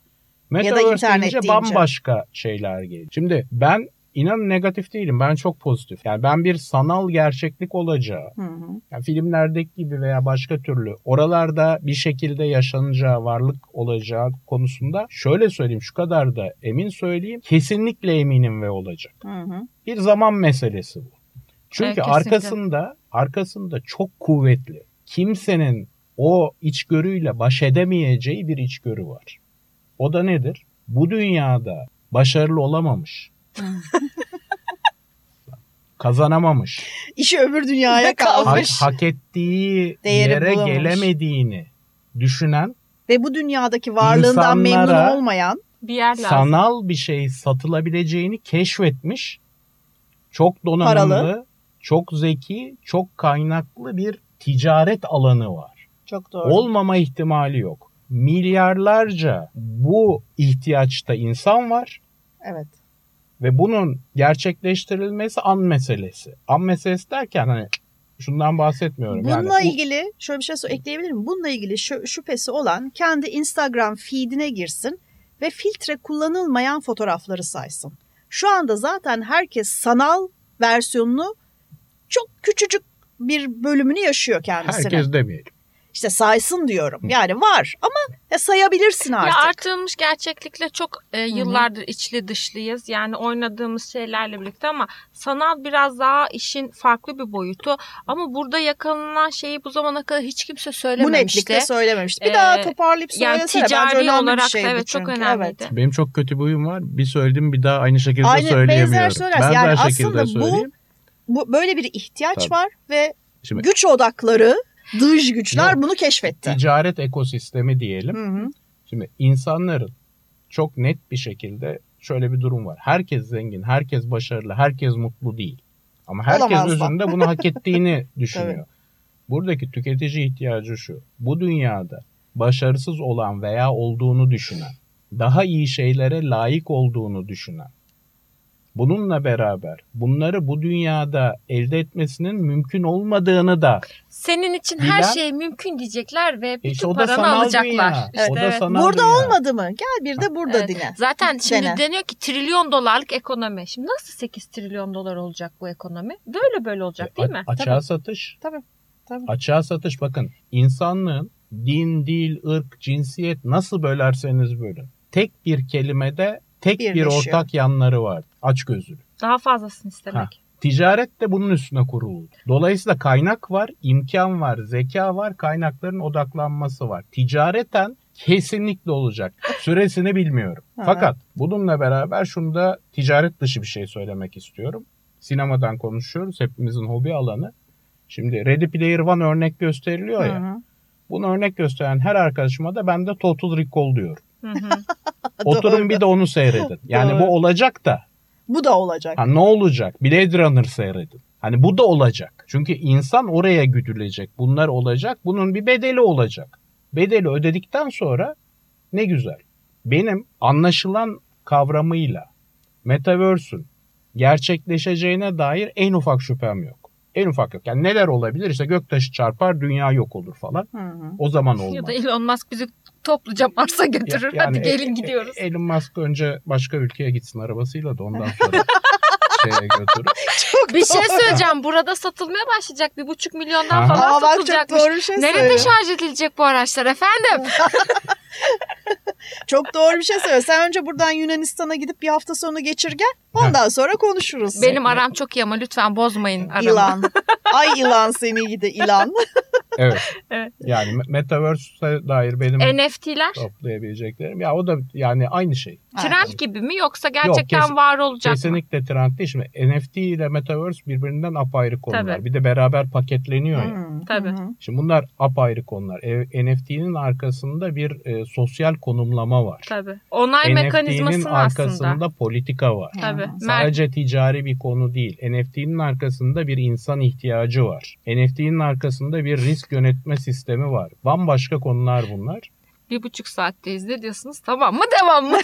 Metaverse deyince, deyince bambaşka şeyler geliyor. Şimdi ben İnanın negatif değilim. Ben çok pozitif. Yani ben bir sanal gerçeklik olacağı, hı hı. Yani filmlerdeki gibi veya başka türlü oralarda bir şekilde yaşanacağı, varlık olacağı konusunda şöyle söyleyeyim, şu kadar da emin söyleyeyim. Kesinlikle eminim ve olacak. Hı hı. Bir zaman meselesi bu. Çünkü evet, arkasında arkasında çok kuvvetli. Kimsenin o içgörüyle baş edemeyeceği bir içgörü var. O da nedir? Bu dünyada başarılı olamamış, Kazanamamış. İşi öbür dünyaya kalmış. Hak, hak ettiği Değeri yere bulamamış. gelemediğini düşünen ve bu dünyadaki varlığından memnun olmayan bir yer lazım. sanal bir şey satılabileceğini keşfetmiş. Çok donanımlı, Paralı. çok zeki, çok kaynaklı bir ticaret alanı var. Çok doğru. Olmama ihtimali yok. Milyarlarca bu ihtiyaçta insan var. Evet. Ve bunun gerçekleştirilmesi an meselesi. An meselesi derken hani şundan bahsetmiyorum. Bununla yani, ilgili şöyle bir şey ekleyebilir miyim? Bununla ilgili şu, şüphesi olan kendi Instagram feedine girsin ve filtre kullanılmayan fotoğrafları saysın. Şu anda zaten herkes sanal versiyonunu çok küçücük bir bölümünü yaşıyor kendisine. Herkes demeyelim işte saysın diyorum. Yani var ama ya sayabilirsin artık. Ya artırılmış gerçeklikle çok e, yıllardır Hı-hı. içli dışlıyız. Yani oynadığımız şeylerle birlikte ama sanal biraz daha işin farklı bir boyutu. Ama burada yakalanan şeyi bu zamana kadar hiç kimse söylememişti. Bu netlikte söylememişti. Bir ee, daha toparlayıp söylesene. Yani ticari olarak da evet çünkü. çok önemliydi. Evet. Benim çok kötü bir huyum var. Bir söyledim bir daha aynı şekilde aynı, söyleyemiyorum. Benzer söylersin. Benzer yani aslında bu, bu böyle bir ihtiyaç Tabii. var ve Şimdi, güç odakları dış güçler Yok, bunu keşfetti. Ticaret ekosistemi diyelim. Hı hı. Şimdi insanların çok net bir şekilde şöyle bir durum var. Herkes zengin, herkes başarılı, herkes mutlu değil. Ama herkes Olamaz özünde bunu hak ettiğini düşünüyor. Buradaki tüketici ihtiyacı şu. Bu dünyada başarısız olan veya olduğunu düşünen, daha iyi şeylere layık olduğunu düşünen, Bununla beraber bunları bu dünyada elde etmesinin mümkün olmadığını da senin için bilen, her şey mümkün diyecekler ve bütün işte paranı alacaklar. Dünya. Evet, o da evet. Burada dünya. olmadı mı? Gel bir de burada evet. dine. Zaten şimdi Dene. deniyor ki trilyon dolarlık ekonomi. Şimdi nasıl 8 trilyon dolar olacak bu ekonomi? Böyle böyle olacak e, değil mi? Açığa tabii. satış. Tabii. Tabii. Açığa satış bakın insanlığın din, dil, ırk, cinsiyet nasıl bölerseniz bölün. Tek bir kelimede tek bir ortak yanları var. Aç gözlü. Daha fazlasını istemek. Ha. Ticaret de bunun üstüne kuruldu. Dolayısıyla kaynak var, imkan var, zeka var, kaynakların odaklanması var. Ticareten kesinlikle olacak. Süresini bilmiyorum. Fakat bununla beraber şunu da ticaret dışı bir şey söylemek istiyorum. Sinemadan konuşuyoruz. Hepimizin hobi alanı. Şimdi Ready Player One örnek gösteriliyor ya. Hı hı. Bunu örnek gösteren her arkadaşıma da ben de Total Recall diyorum. Oturun bir de onu seyredin. Yani Doğru. bu olacak da. Bu da olacak. Ha, ne olacak? Blade Runner seyredin. Hani bu da olacak. Çünkü insan oraya güdülecek. Bunlar olacak. Bunun bir bedeli olacak. Bedeli ödedikten sonra ne güzel. Benim anlaşılan kavramıyla Metaverse'ün gerçekleşeceğine dair en ufak şüphem yok. En ufak yok. Yani neler olabilir? İşte göktaşı çarpar, dünya yok olur falan. Hı hı. O zaman olmaz. Ya da Elon Musk bizi topluca Mars'a götürür. Yani Hadi gelin e, gidiyoruz. Elon Musk önce başka ülkeye gitsin arabasıyla da ondan sonra şeye götürür. Çok bir şey doğru. şey söyleyeceğim. Burada satılmaya başlayacak. Bir buçuk milyondan Aha. falan Aa, satılacakmış. Çok doğru şey Nerede şarj edilecek bu araçlar efendim? Çok doğru bir şey söylüyor. Sen önce buradan Yunanistan'a gidip bir hafta sonu geçir gel. Ondan sonra konuşuruz. Benim aram çok iyi ama lütfen bozmayın aramı. İlan. Ay ilan seni gidi ilan. evet. evet. Yani Metaverse'e dair benim NFT'ler toplayabileceklerim. Ya o da yani aynı şey. Trend yani. gibi mi yoksa gerçekten Yok, kes, var olacak kesinlikle mı? trend değil. Şimdi NFT ile Metaverse birbirinden apayrı konular. Tabii. Bir de beraber paketleniyor hmm. ya. Tabii. Şimdi bunlar apayrı konular. E, NFT'nin arkasında bir e, sosyal konumlama var. Tabii. Onay mekanizmasının arkasında aslında. politika var. Tabii. Sadece ticari bir konu değil. NFT'nin arkasında bir insan ihtiyacı var. NFT'nin arkasında bir risk yönetme sistemi var. Bambaşka konular bunlar bir buçuk saatteyiz ne diyorsunuz tamam mı devam mı?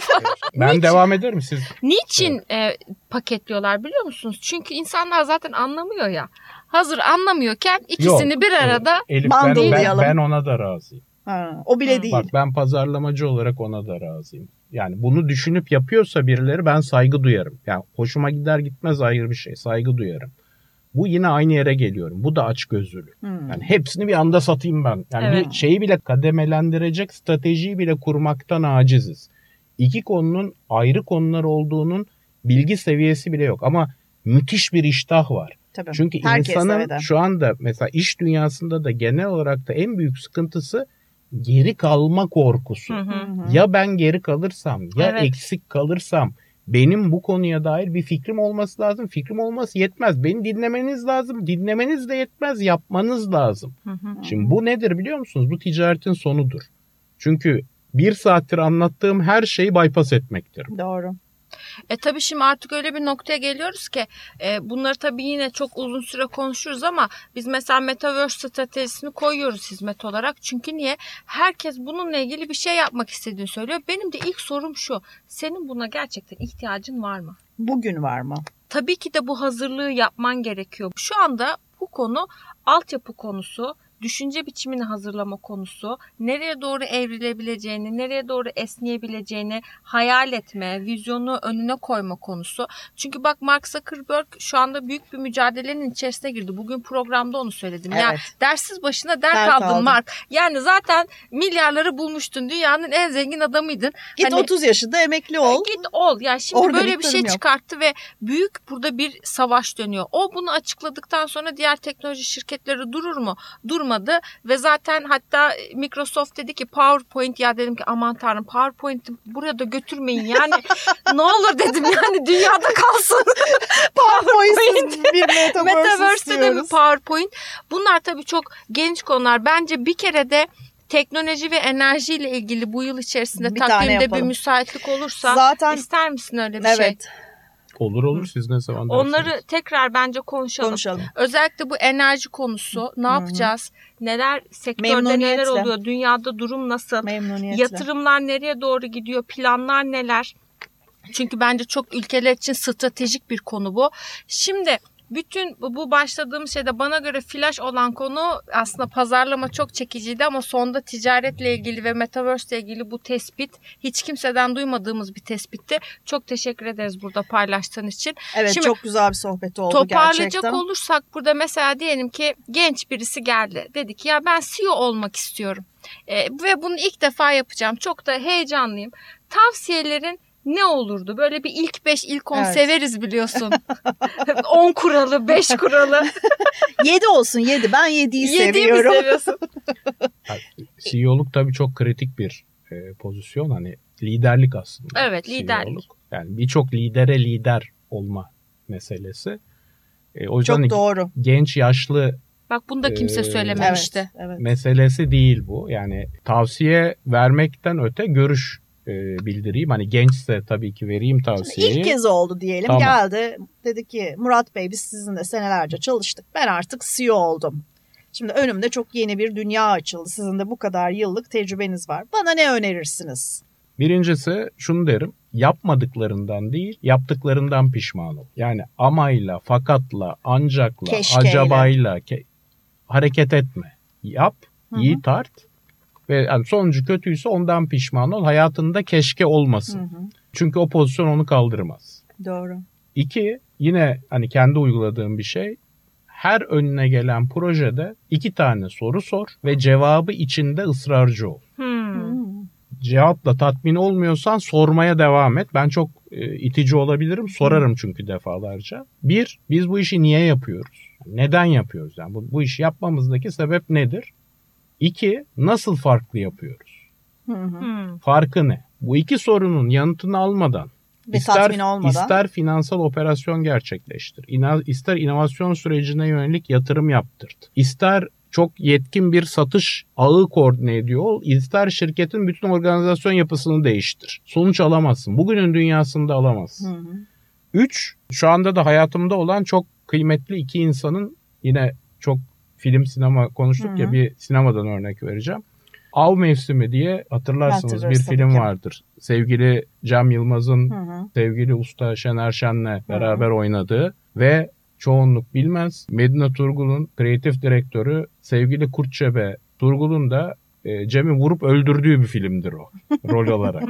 ben Niçin? devam ederim siz. Niçin evet. e, paketliyorlar biliyor musunuz? Çünkü insanlar zaten anlamıyor ya. Hazır anlamıyorken ikisini Yok, bir arada Elif, ben, ben, ben ona da razıyım. Ha, o bile değil. Bak ben pazarlamacı olarak ona da razıyım. Yani bunu düşünüp yapıyorsa birileri ben saygı duyarım. Yani hoşuma gider gitmez ayrı bir şey. Saygı duyarım. Bu yine aynı yere geliyorum. Bu da aç gözlülük. Hmm. Yani hepsini bir anda satayım ben. Yani evet. bir şeyi bile kademelendirecek stratejiyi bile kurmaktan aciziz. İki konunun ayrı konular olduğunun bilgi seviyesi bile yok. Ama müthiş bir iştah var. Tabii. Çünkü Herkes insanın şu anda mesela iş dünyasında da genel olarak da en büyük sıkıntısı geri kalma korkusu. Hı hı. Ya ben geri kalırsam ya evet. eksik kalırsam benim bu konuya dair bir fikrim olması lazım. Fikrim olması yetmez. Beni dinlemeniz lazım. Dinlemeniz de yetmez. Yapmanız lazım. Hı hı. Şimdi bu nedir biliyor musunuz? Bu ticaretin sonudur. Çünkü bir saattir anlattığım her şeyi bypass etmektir. Doğru. E tabii şimdi artık öyle bir noktaya geliyoruz ki e, bunları tabii yine çok uzun süre konuşuruz ama biz mesela Metaverse stratejisini koyuyoruz hizmet olarak. Çünkü niye? Herkes bununla ilgili bir şey yapmak istediğini söylüyor. Benim de ilk sorum şu. Senin buna gerçekten ihtiyacın var mı? Bugün var mı? Tabii ki de bu hazırlığı yapman gerekiyor. Şu anda Bu konu altyapı konusu, düşünce biçimini hazırlama konusu, nereye doğru evrilebileceğini, nereye doğru esneyebileceğini hayal etme, vizyonu önüne koyma konusu. Çünkü bak Mark Zuckerberg şu anda büyük bir mücadelenin içerisine girdi. Bugün programda onu söyledim. Evet. Yani dersiz başına dert, dert aldın aldım. Mark. Yani zaten milyarları bulmuştun. Dünyanın en zengin adamıydın. Git hani, 30 yaşında emekli ol. Git ol. Yani şimdi Organik böyle bir şey yok. çıkarttı ve büyük burada bir savaş dönüyor. O bunu açıkladıktan sonra diğer teknoloji şirketleri durur mu? Durma olmadı ve zaten hatta Microsoft dedi ki PowerPoint ya dedim ki aman tanrım PowerPoint'i buraya da götürmeyin yani ne olur dedim yani dünyada kalsın. PowerPoint bir metaverse, metaverse'de de mi PowerPoint? Bunlar tabii çok genç konular. Bence bir kere de teknoloji ve enerji ile ilgili bu yıl içerisinde bir takvimde bir müsaitlik olursa Zaten, ister misin öyle bir evet. şey? Evet. Olur olur siz ne zaman Onları dersiniz? tekrar bence konuşalım. konuşalım. Özellikle bu enerji konusu ne yapacağız? Neler sektörde neler oluyor? Dünyada durum nasıl? Yatırımlar nereye doğru gidiyor? Planlar neler? Çünkü bence çok ülkeler için stratejik bir konu bu. Şimdi bütün bu başladığım şeyde bana göre flash olan konu aslında pazarlama çok çekiciydi ama sonda ticaretle ilgili ve metaverse ile ilgili bu tespit hiç kimseden duymadığımız bir tespitti. Çok teşekkür ederiz burada paylaştığın için. Evet Şimdi, çok güzel bir sohbet oldu toparlayacak gerçekten. Toparlayacak olursak burada mesela diyelim ki genç birisi geldi. Dedi ki ya ben CEO olmak istiyorum. E, ve bunu ilk defa yapacağım. Çok da heyecanlıyım. Tavsiyelerin ne olurdu? Böyle bir ilk 5, ilk 10 evet. severiz biliyorsun. 10 kuralı, 5 kuralı. 7 olsun 7. Ben 7'yi seviyorum. 7'yi seviyorsun? CEO'luk tabii çok kritik bir e, pozisyon. Hani liderlik aslında. Evet liderlik. CEO'luk. Yani birçok lidere lider olma meselesi. E, o yüzden çok doğru. Genç, yaşlı Bak bunu da kimse e, söylememişti. Evet, evet. Meselesi değil bu. Yani tavsiye vermekten öte görüş e, bildireyim. Hani gençse tabii ki vereyim tavsiyeyi. İlk kez oldu diyelim. Tamam. Geldi dedi ki Murat Bey biz sizinle senelerce çalıştık. Ben artık CEO oldum. Şimdi önümde çok yeni bir dünya açıldı. Sizin de bu kadar yıllık tecrübeniz var. Bana ne önerirsiniz? Birincisi şunu derim. Yapmadıklarından değil, yaptıklarından pişman ol. Yani amayla, fakatla, ancakla, Keşkeyle. acabayla ke- hareket etme. Yap, Hı-hı. iyi tart ve yani sonucu kötüyse ondan pişman ol. Hayatında keşke olmasın. Hı hı. Çünkü o pozisyon onu kaldırmaz. Doğru. İki, yine hani kendi uyguladığım bir şey. Her önüne gelen projede iki tane soru sor ve cevabı içinde ısrarcı ol. Hmm. Cevapla tatmin olmuyorsan sormaya devam et. Ben çok e, itici olabilirim. Sorarım çünkü defalarca. Bir, biz bu işi niye yapıyoruz? Neden yapıyoruz? Yani bu, bu işi yapmamızdaki sebep nedir? İki, nasıl farklı yapıyoruz? Hı hı. Farkı ne? Bu iki sorunun yanıtını almadan Ve ister, olmadan. ister finansal operasyon gerçekleştir, ister inovasyon sürecine yönelik yatırım yaptırt, ister çok yetkin bir satış ağı koordine ediyor. İster şirketin bütün organizasyon yapısını değiştir. Sonuç alamazsın. Bugünün dünyasında alamazsın. Hı hı. Üç, şu anda da hayatımda olan çok kıymetli iki insanın yine çok film sinema konuştuk Hı-hı. ya bir sinemadan örnek vereceğim. Av Mevsimi diye hatırlarsınız bir film vardır. Sevgili Cem Yılmaz'ın Hı-hı. sevgili usta Şener Şen'le beraber Hı-hı. oynadığı ve çoğunluk bilmez. Medine Turgul'un kreatif direktörü sevgili Kurtçebe Turgul'un da e, Cem'i vurup öldürdüğü bir filmdir o rol olarak.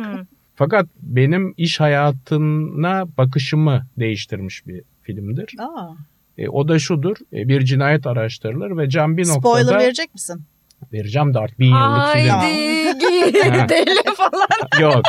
Fakat benim iş hayatına bakışımı değiştirmiş bir filmdir. Aa. E, o da şudur. E, bir cinayet araştırılır ve Can bir noktada... Spoiler verecek misin? Vereceğim de artık bin yıllık film. Haydi falan. Yok.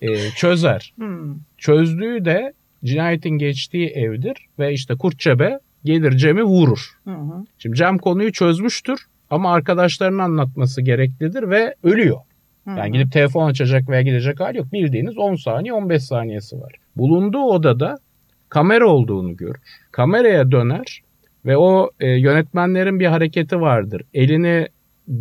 E, çözer. Hmm. Çözdüğü de cinayetin geçtiği evdir ve işte Kurtçebe gelir Cem'i vurur. Hı hı. Şimdi Cem konuyu çözmüştür ama arkadaşlarının anlatması gereklidir ve ölüyor. Hı hı. Yani gidip telefon açacak veya gidecek hali yok. Bildiğiniz 10 saniye 15 saniyesi var. Bulunduğu odada kamera olduğunu görür. Kameraya döner ve o e, yönetmenlerin bir hareketi vardır. Elini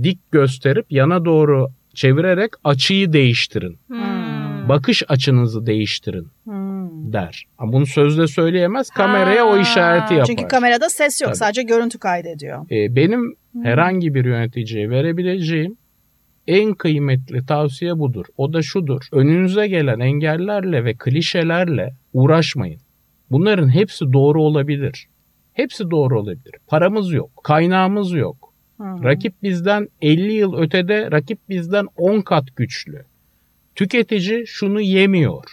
dik gösterip yana doğru çevirerek açıyı değiştirin. Hmm. Bakış açınızı değiştirin hmm. der. Ama bunu sözle söyleyemez. Kameraya ha. o işareti yapar. Çünkü kamerada ses yok. Tabii. Sadece görüntü kaydediyor. E, benim hmm. herhangi bir yöneticiye verebileceğim en kıymetli tavsiye budur. O da şudur. Önünüze gelen engellerle ve klişelerle uğraşmayın. Bunların hepsi doğru olabilir. Hepsi doğru olabilir. Paramız yok, kaynağımız yok. Hı-hı. Rakip bizden 50 yıl ötede, rakip bizden 10 kat güçlü. Tüketici şunu yemiyor.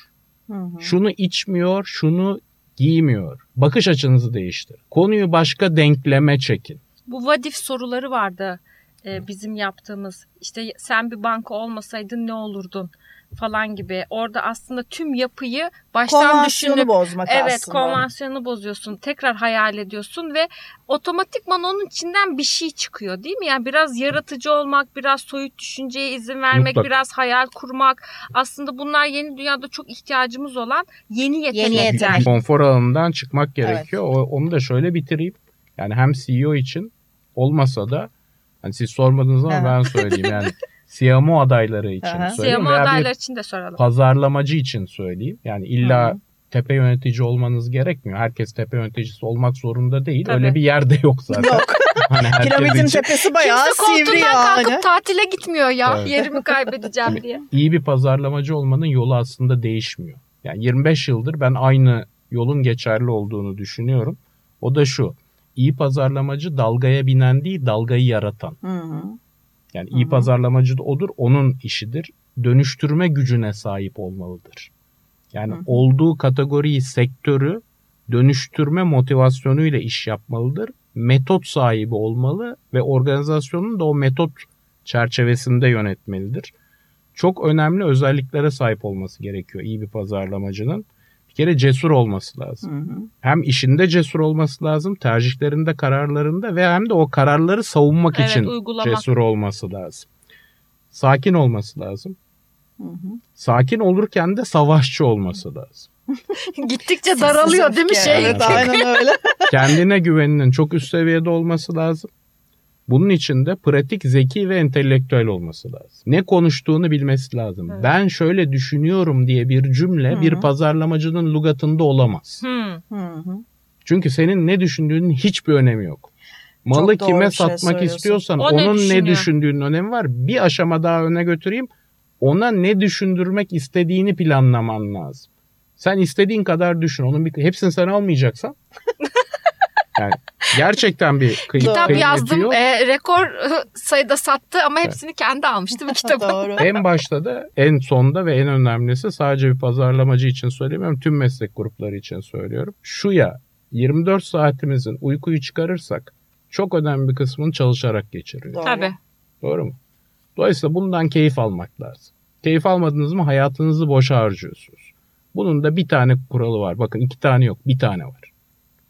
Hı-hı. Şunu içmiyor, şunu giymiyor. Bakış açınızı değiştir. Konuyu başka denkleme çekin. Bu vadif soruları vardı e, bizim yaptığımız. İşte sen bir banka olmasaydın ne olurdun? falan gibi. Orada aslında tüm yapıyı baştan düşünüp bozmak evet, aslında. konvansiyonu bozuyorsun. Tekrar hayal ediyorsun ve otomatikman onun içinden bir şey çıkıyor değil mi? Yani biraz yaratıcı olmak, biraz soyut düşünceye izin vermek, Mutlaka. biraz hayal kurmak. Aslında bunlar yeni dünyada çok ihtiyacımız olan yeni yetenekler. Yeni Konfor alanından çıkmak gerekiyor. Evet. Onu da şöyle bitireyim. Yani hem CEO için olmasa da hani siz sormadınız ama ben söyleyeyim yani CMO adayları için Aha. söyleyeyim. CMO adayları için de soralım. Pazarlamacı için söyleyeyim. Yani illa Hı. tepe yönetici olmanız gerekmiyor. Herkes tepe yöneticisi olmak zorunda değil. Tabii. Öyle bir yerde yok zaten. Yok. hani Piramidin için... tepesi bayağı Kimse sivri yani. kalkıp tatile gitmiyor ya. Evet. Yerimi kaybedeceğim diye. İyi bir pazarlamacı olmanın yolu aslında değişmiyor. Yani 25 yıldır ben aynı yolun geçerli olduğunu düşünüyorum. O da şu. İyi pazarlamacı dalgaya binen değil, dalgayı yaratan. Hı hı. Yani iyi Hı-hı. pazarlamacı da odur, onun işidir. Dönüştürme gücüne sahip olmalıdır. Yani Hı-hı. olduğu kategoriyi, sektörü dönüştürme motivasyonuyla iş yapmalıdır. Metot sahibi olmalı ve organizasyonun da o metot çerçevesinde yönetmelidir. Çok önemli özelliklere sahip olması gerekiyor iyi bir pazarlamacının bir kere cesur olması lazım. Hı hı. Hem işinde cesur olması lazım, tercihlerinde, kararlarında ve hem de o kararları savunmak evet, için uygulamak. cesur olması lazım. Sakin olması lazım. Hı hı. Sakin olurken de savaşçı olması lazım. Gittikçe daralıyor değil mi şey? Evet, aynen öyle. Kendine güveninin çok üst seviyede olması lazım. Bunun için de pratik, zeki ve entelektüel olması lazım. Ne konuştuğunu bilmesi lazım. Evet. Ben şöyle düşünüyorum diye bir cümle Hı-hı. bir pazarlamacının lugatında olamaz. Hı-hı. Çünkü senin ne düşündüğünün hiçbir önemi yok. Malı Çok kime şey satmak şey istiyorsan o onun ne, ne düşündüğünün önemi var. Bir aşama daha öne götüreyim. Ona ne düşündürmek istediğini planlaman lazım. Sen istediğin kadar düşün. Onun bir hepsini sen almayacaksan Yani gerçekten bir kıy- Kitap yazdım. Yok. E, rekor sayıda sattı ama hepsini evet. kendi almıştı bu kitabı. Doğru. En başta da en sonda ve en önemlisi sadece bir pazarlamacı için söylemiyorum. Tüm meslek grupları için söylüyorum. Şu ya 24 saatimizin uykuyu çıkarırsak çok önemli bir kısmını çalışarak geçiriyor. Doğru. Tabii. Doğru mu? Dolayısıyla bundan keyif almak lazım. Keyif almadınız mı hayatınızı boşa harcıyorsunuz. Bunun da bir tane kuralı var. Bakın iki tane yok bir tane var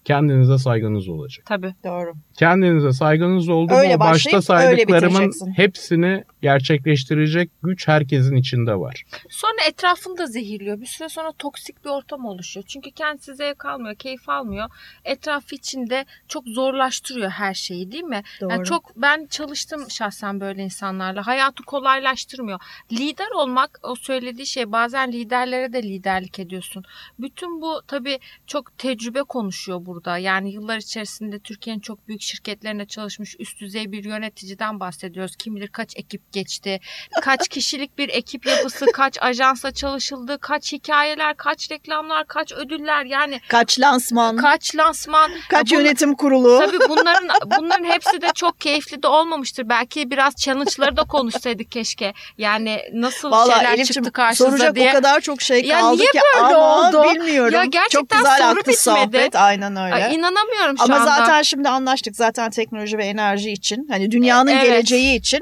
kendinize saygınız olacak. Tabii. Doğru. Kendinize saygınız oldu öyle mu başta saydıklarımın hepsini gerçekleştirecek güç herkesin içinde var. Sonra etrafını da zehirliyor. Bir süre sonra toksik bir ortam oluşuyor. Çünkü kendisi zevk almıyor, keyif almıyor. Etraf içinde çok zorlaştırıyor her şeyi değil mi? Doğru. Yani çok ben çalıştım şahsen böyle insanlarla. Hayatı kolaylaştırmıyor. Lider olmak o söylediği şey bazen liderlere de liderlik ediyorsun. Bütün bu tabii çok tecrübe konuşuyor burada. Yani yıllar içerisinde Türkiye'nin çok büyük şirketlerine çalışmış üst düzey bir yöneticiden bahsediyoruz. Kim bilir kaç ekip geçti. Kaç kişilik bir ekip yapısı, kaç ajansa çalışıldı, kaç hikayeler, kaç reklamlar, kaç ödüller yani. Kaç lansman. Kaç lansman. Kaç ya yönetim kurulu. Tabii bunların bunların hepsi de çok keyifli de olmamıştır. Belki biraz challenge'ları da konuşsaydık keşke. Yani nasıl Vallahi şeyler Elif'cim, çıktı karşımıza soracak diye. o kadar çok şey kaldı ya niye ki böyle ama oldu? bilmiyorum. Ya gerçekten çok güzel soru bitmedi. Sohbet, aynen öyle. Ay, inanamıyorum şu ama anda. Ama zaten şimdi anlaştık zaten teknoloji ve enerji için hani dünyanın evet. geleceği için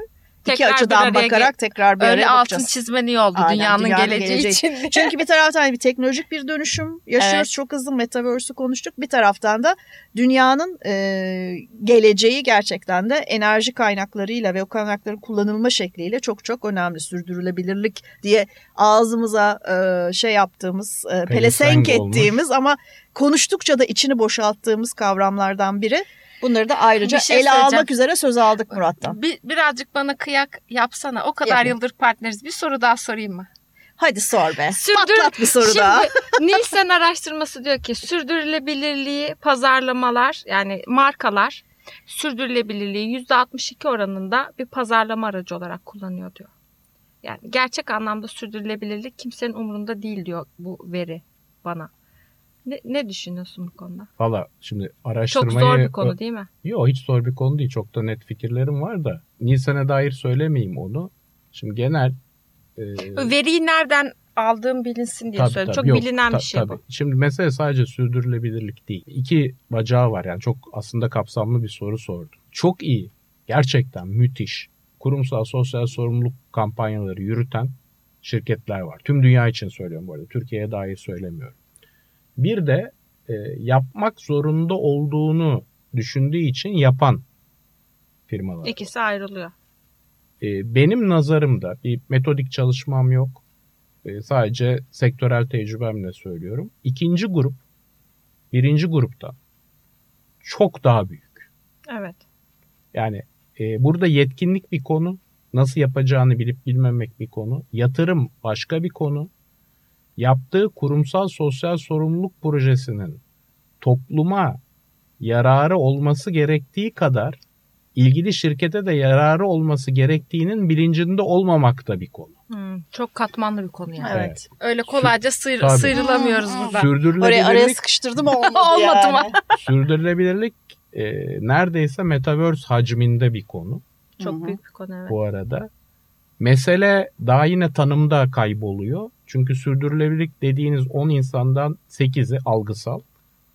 iki açıdan bakarak ge- tekrar bir Öyle araya altın çizmen iyi oldu Aynen, dünyanın, dünyanın geleceği, geleceği için. Çünkü bir taraftan bir teknolojik bir dönüşüm yaşıyoruz. Evet. Çok hızlı metaverse'ü konuştuk. Bir taraftan da dünyanın e, geleceği gerçekten de enerji kaynaklarıyla ve o kaynakların kullanılma şekliyle çok çok önemli. Sürdürülebilirlik diye ağzımıza e, şey yaptığımız, e, pelesenk ettiğimiz ama konuştukça da içini boşalttığımız kavramlardan biri. Bunları da ayrıca şey ele almak üzere söz aldık Murat'tan. Bir, birazcık bana kıyak yapsana. O kadar Yapayım. yıldır partneriz. Bir soru daha sorayım mı? Hadi sor be. Sürdür... Patlat bir soru Şimdi, daha. Nielsen araştırması diyor ki sürdürülebilirliği pazarlamalar yani markalar sürdürülebilirliği %62 oranında bir pazarlama aracı olarak kullanıyor diyor. Yani gerçek anlamda sürdürülebilirlik kimsenin umurunda değil diyor bu veri bana. Ne, ne düşünüyorsun bu konuda? Valla şimdi araştırmayı... Çok zor bir konu değil mi? Yok hiç zor bir konu değil. Çok da net fikirlerim var da. Nisan'a dair söylemeyeyim onu. Şimdi genel... E... Veriyi nereden aldığım bilinsin diye tabii, söylüyorum. Çok yok, bilinen ta, bir şey tabii. bu. Şimdi mesele sadece sürdürülebilirlik değil. İki bacağı var yani çok aslında kapsamlı bir soru sordum. Çok iyi, gerçekten müthiş kurumsal sosyal sorumluluk kampanyaları yürüten şirketler var. Tüm dünya için söylüyorum bu arada. Türkiye'ye dair söylemiyorum. Bir de e, yapmak zorunda olduğunu düşündüğü için yapan firmalar. İkisi ayrılıyor. E, benim nazarımda bir metodik çalışmam yok. E, sadece sektörel tecrübemle söylüyorum. İkinci grup birinci grupta çok daha büyük. Evet. Yani e, burada yetkinlik bir konu. Nasıl yapacağını bilip bilmemek bir konu. Yatırım başka bir konu. Yaptığı kurumsal sosyal sorumluluk projesinin topluma yararı olması gerektiği kadar ilgili şirkete de yararı olması gerektiğinin bilincinde olmamak da bir konu. Hmm, çok katmanlı bir konu yani. Evet. Öyle kolayca sıyır, sıyrılamıyoruz hmm. buradan. Sürdürülebilirlik... Oraya araya sıkıştırdım olmadı, olmadı yani. mı? Sürdürülebilirlik e, neredeyse metaverse hacminde bir konu. Çok Hı-hı. büyük bir konu evet. Bu arada. Mesele daha yine tanımda kayboluyor. Çünkü sürdürülebilirlik dediğiniz 10 insandan 8'i algısal.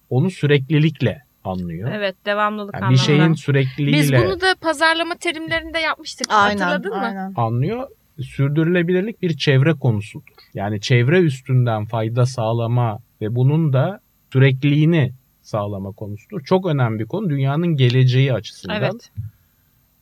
Onu süreklilikle anlıyor. Evet devamlılık yani Bir şeyin sürekliliğiyle. Biz bunu da pazarlama terimlerinde yapmıştık. Aynen, Hatırladın aynen. mı? Anlıyor. Sürdürülebilirlik bir çevre konusudur. Yani çevre üstünden fayda sağlama ve bunun da sürekliliğini sağlama konusudur. Çok önemli bir konu dünyanın geleceği açısından. Evet.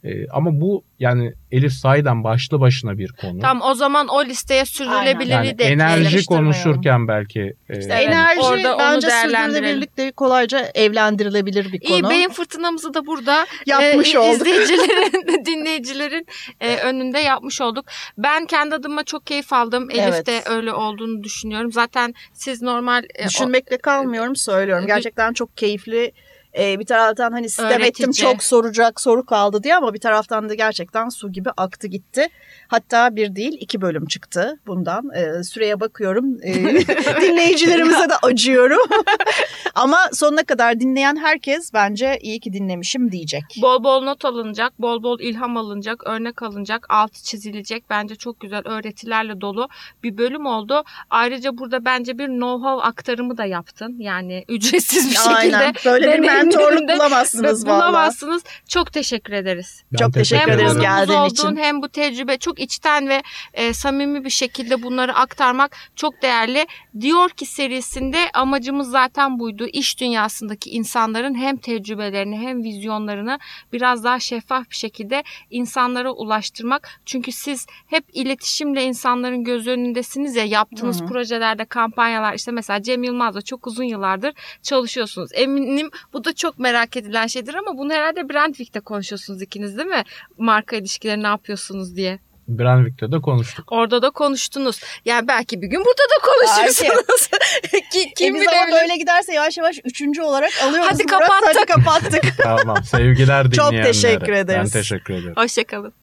Ee, ama bu yani Elif Say'dan başlı başına bir konu. Tamam o zaman o listeye sürülebiliri yani de Enerji konuşurken belki. E, işte enerji orada bence sürdürülebilirlikle kolayca evlendirilebilir bir konu. İyi beyin fırtınamızı da burada yapmış e, olduk. izleyicilerin, dinleyicilerin e, önünde yapmış olduk. Ben kendi adıma çok keyif aldım. Elif evet. de öyle olduğunu düşünüyorum. Zaten siz normal... E, Düşünmekle kalmıyorum söylüyorum. Gerçekten çok keyifli e, bir taraftan hani sistem ettim çok soracak soru kaldı diye ama bir taraftan da gerçekten su gibi aktı gitti. Hatta bir değil iki bölüm çıktı bundan. E, süreye bakıyorum. E, dinleyicilerimize de acıyorum. ama sonuna kadar dinleyen herkes bence iyi ki dinlemişim diyecek. Bol bol not alınacak, bol bol ilham alınacak, örnek alınacak, altı çizilecek. Bence çok güzel öğretilerle dolu bir bölüm oldu. Ayrıca burada bence bir know-how aktarımı da yaptın. Yani ücretsiz bir şekilde. Aynen. Böyle bir mentorluk bulamazsınız valla. Bulamazsınız. Çok teşekkür ederiz. Ben çok teşekkür, teşekkür ederiz geldiğin için. Hem bu tecrübe çok içten ve e, samimi bir şekilde bunları aktarmak çok değerli. Diyor ki serisinde amacımız zaten buydu. İş dünyasındaki insanların hem tecrübelerini hem vizyonlarını biraz daha şeffaf bir şekilde insanlara ulaştırmak. Çünkü siz hep iletişimle insanların göz önündesiniz ya yaptığınız Hı-hı. projelerde kampanyalar işte mesela Cem Yılmaz'la çok uzun yıllardır çalışıyorsunuz. Eminim bu da çok merak edilen şeydir ama bunu herhalde Brandwick'te konuşuyorsunuz ikiniz değil mi? Marka ilişkileri ne yapıyorsunuz diye. Brandwick'te de konuştuk. Orada da konuştunuz. Yani belki bir gün burada da konuşursunuz. Ki, kim e biz ama böyle giderse yavaş yavaş üçüncü olarak alıyoruz. Hadi kapattık. Hadi kapattık. tamam sevgiler dinleyenlere. Çok teşekkür ederiz. Ben teşekkür ederim. Hoşçakalın.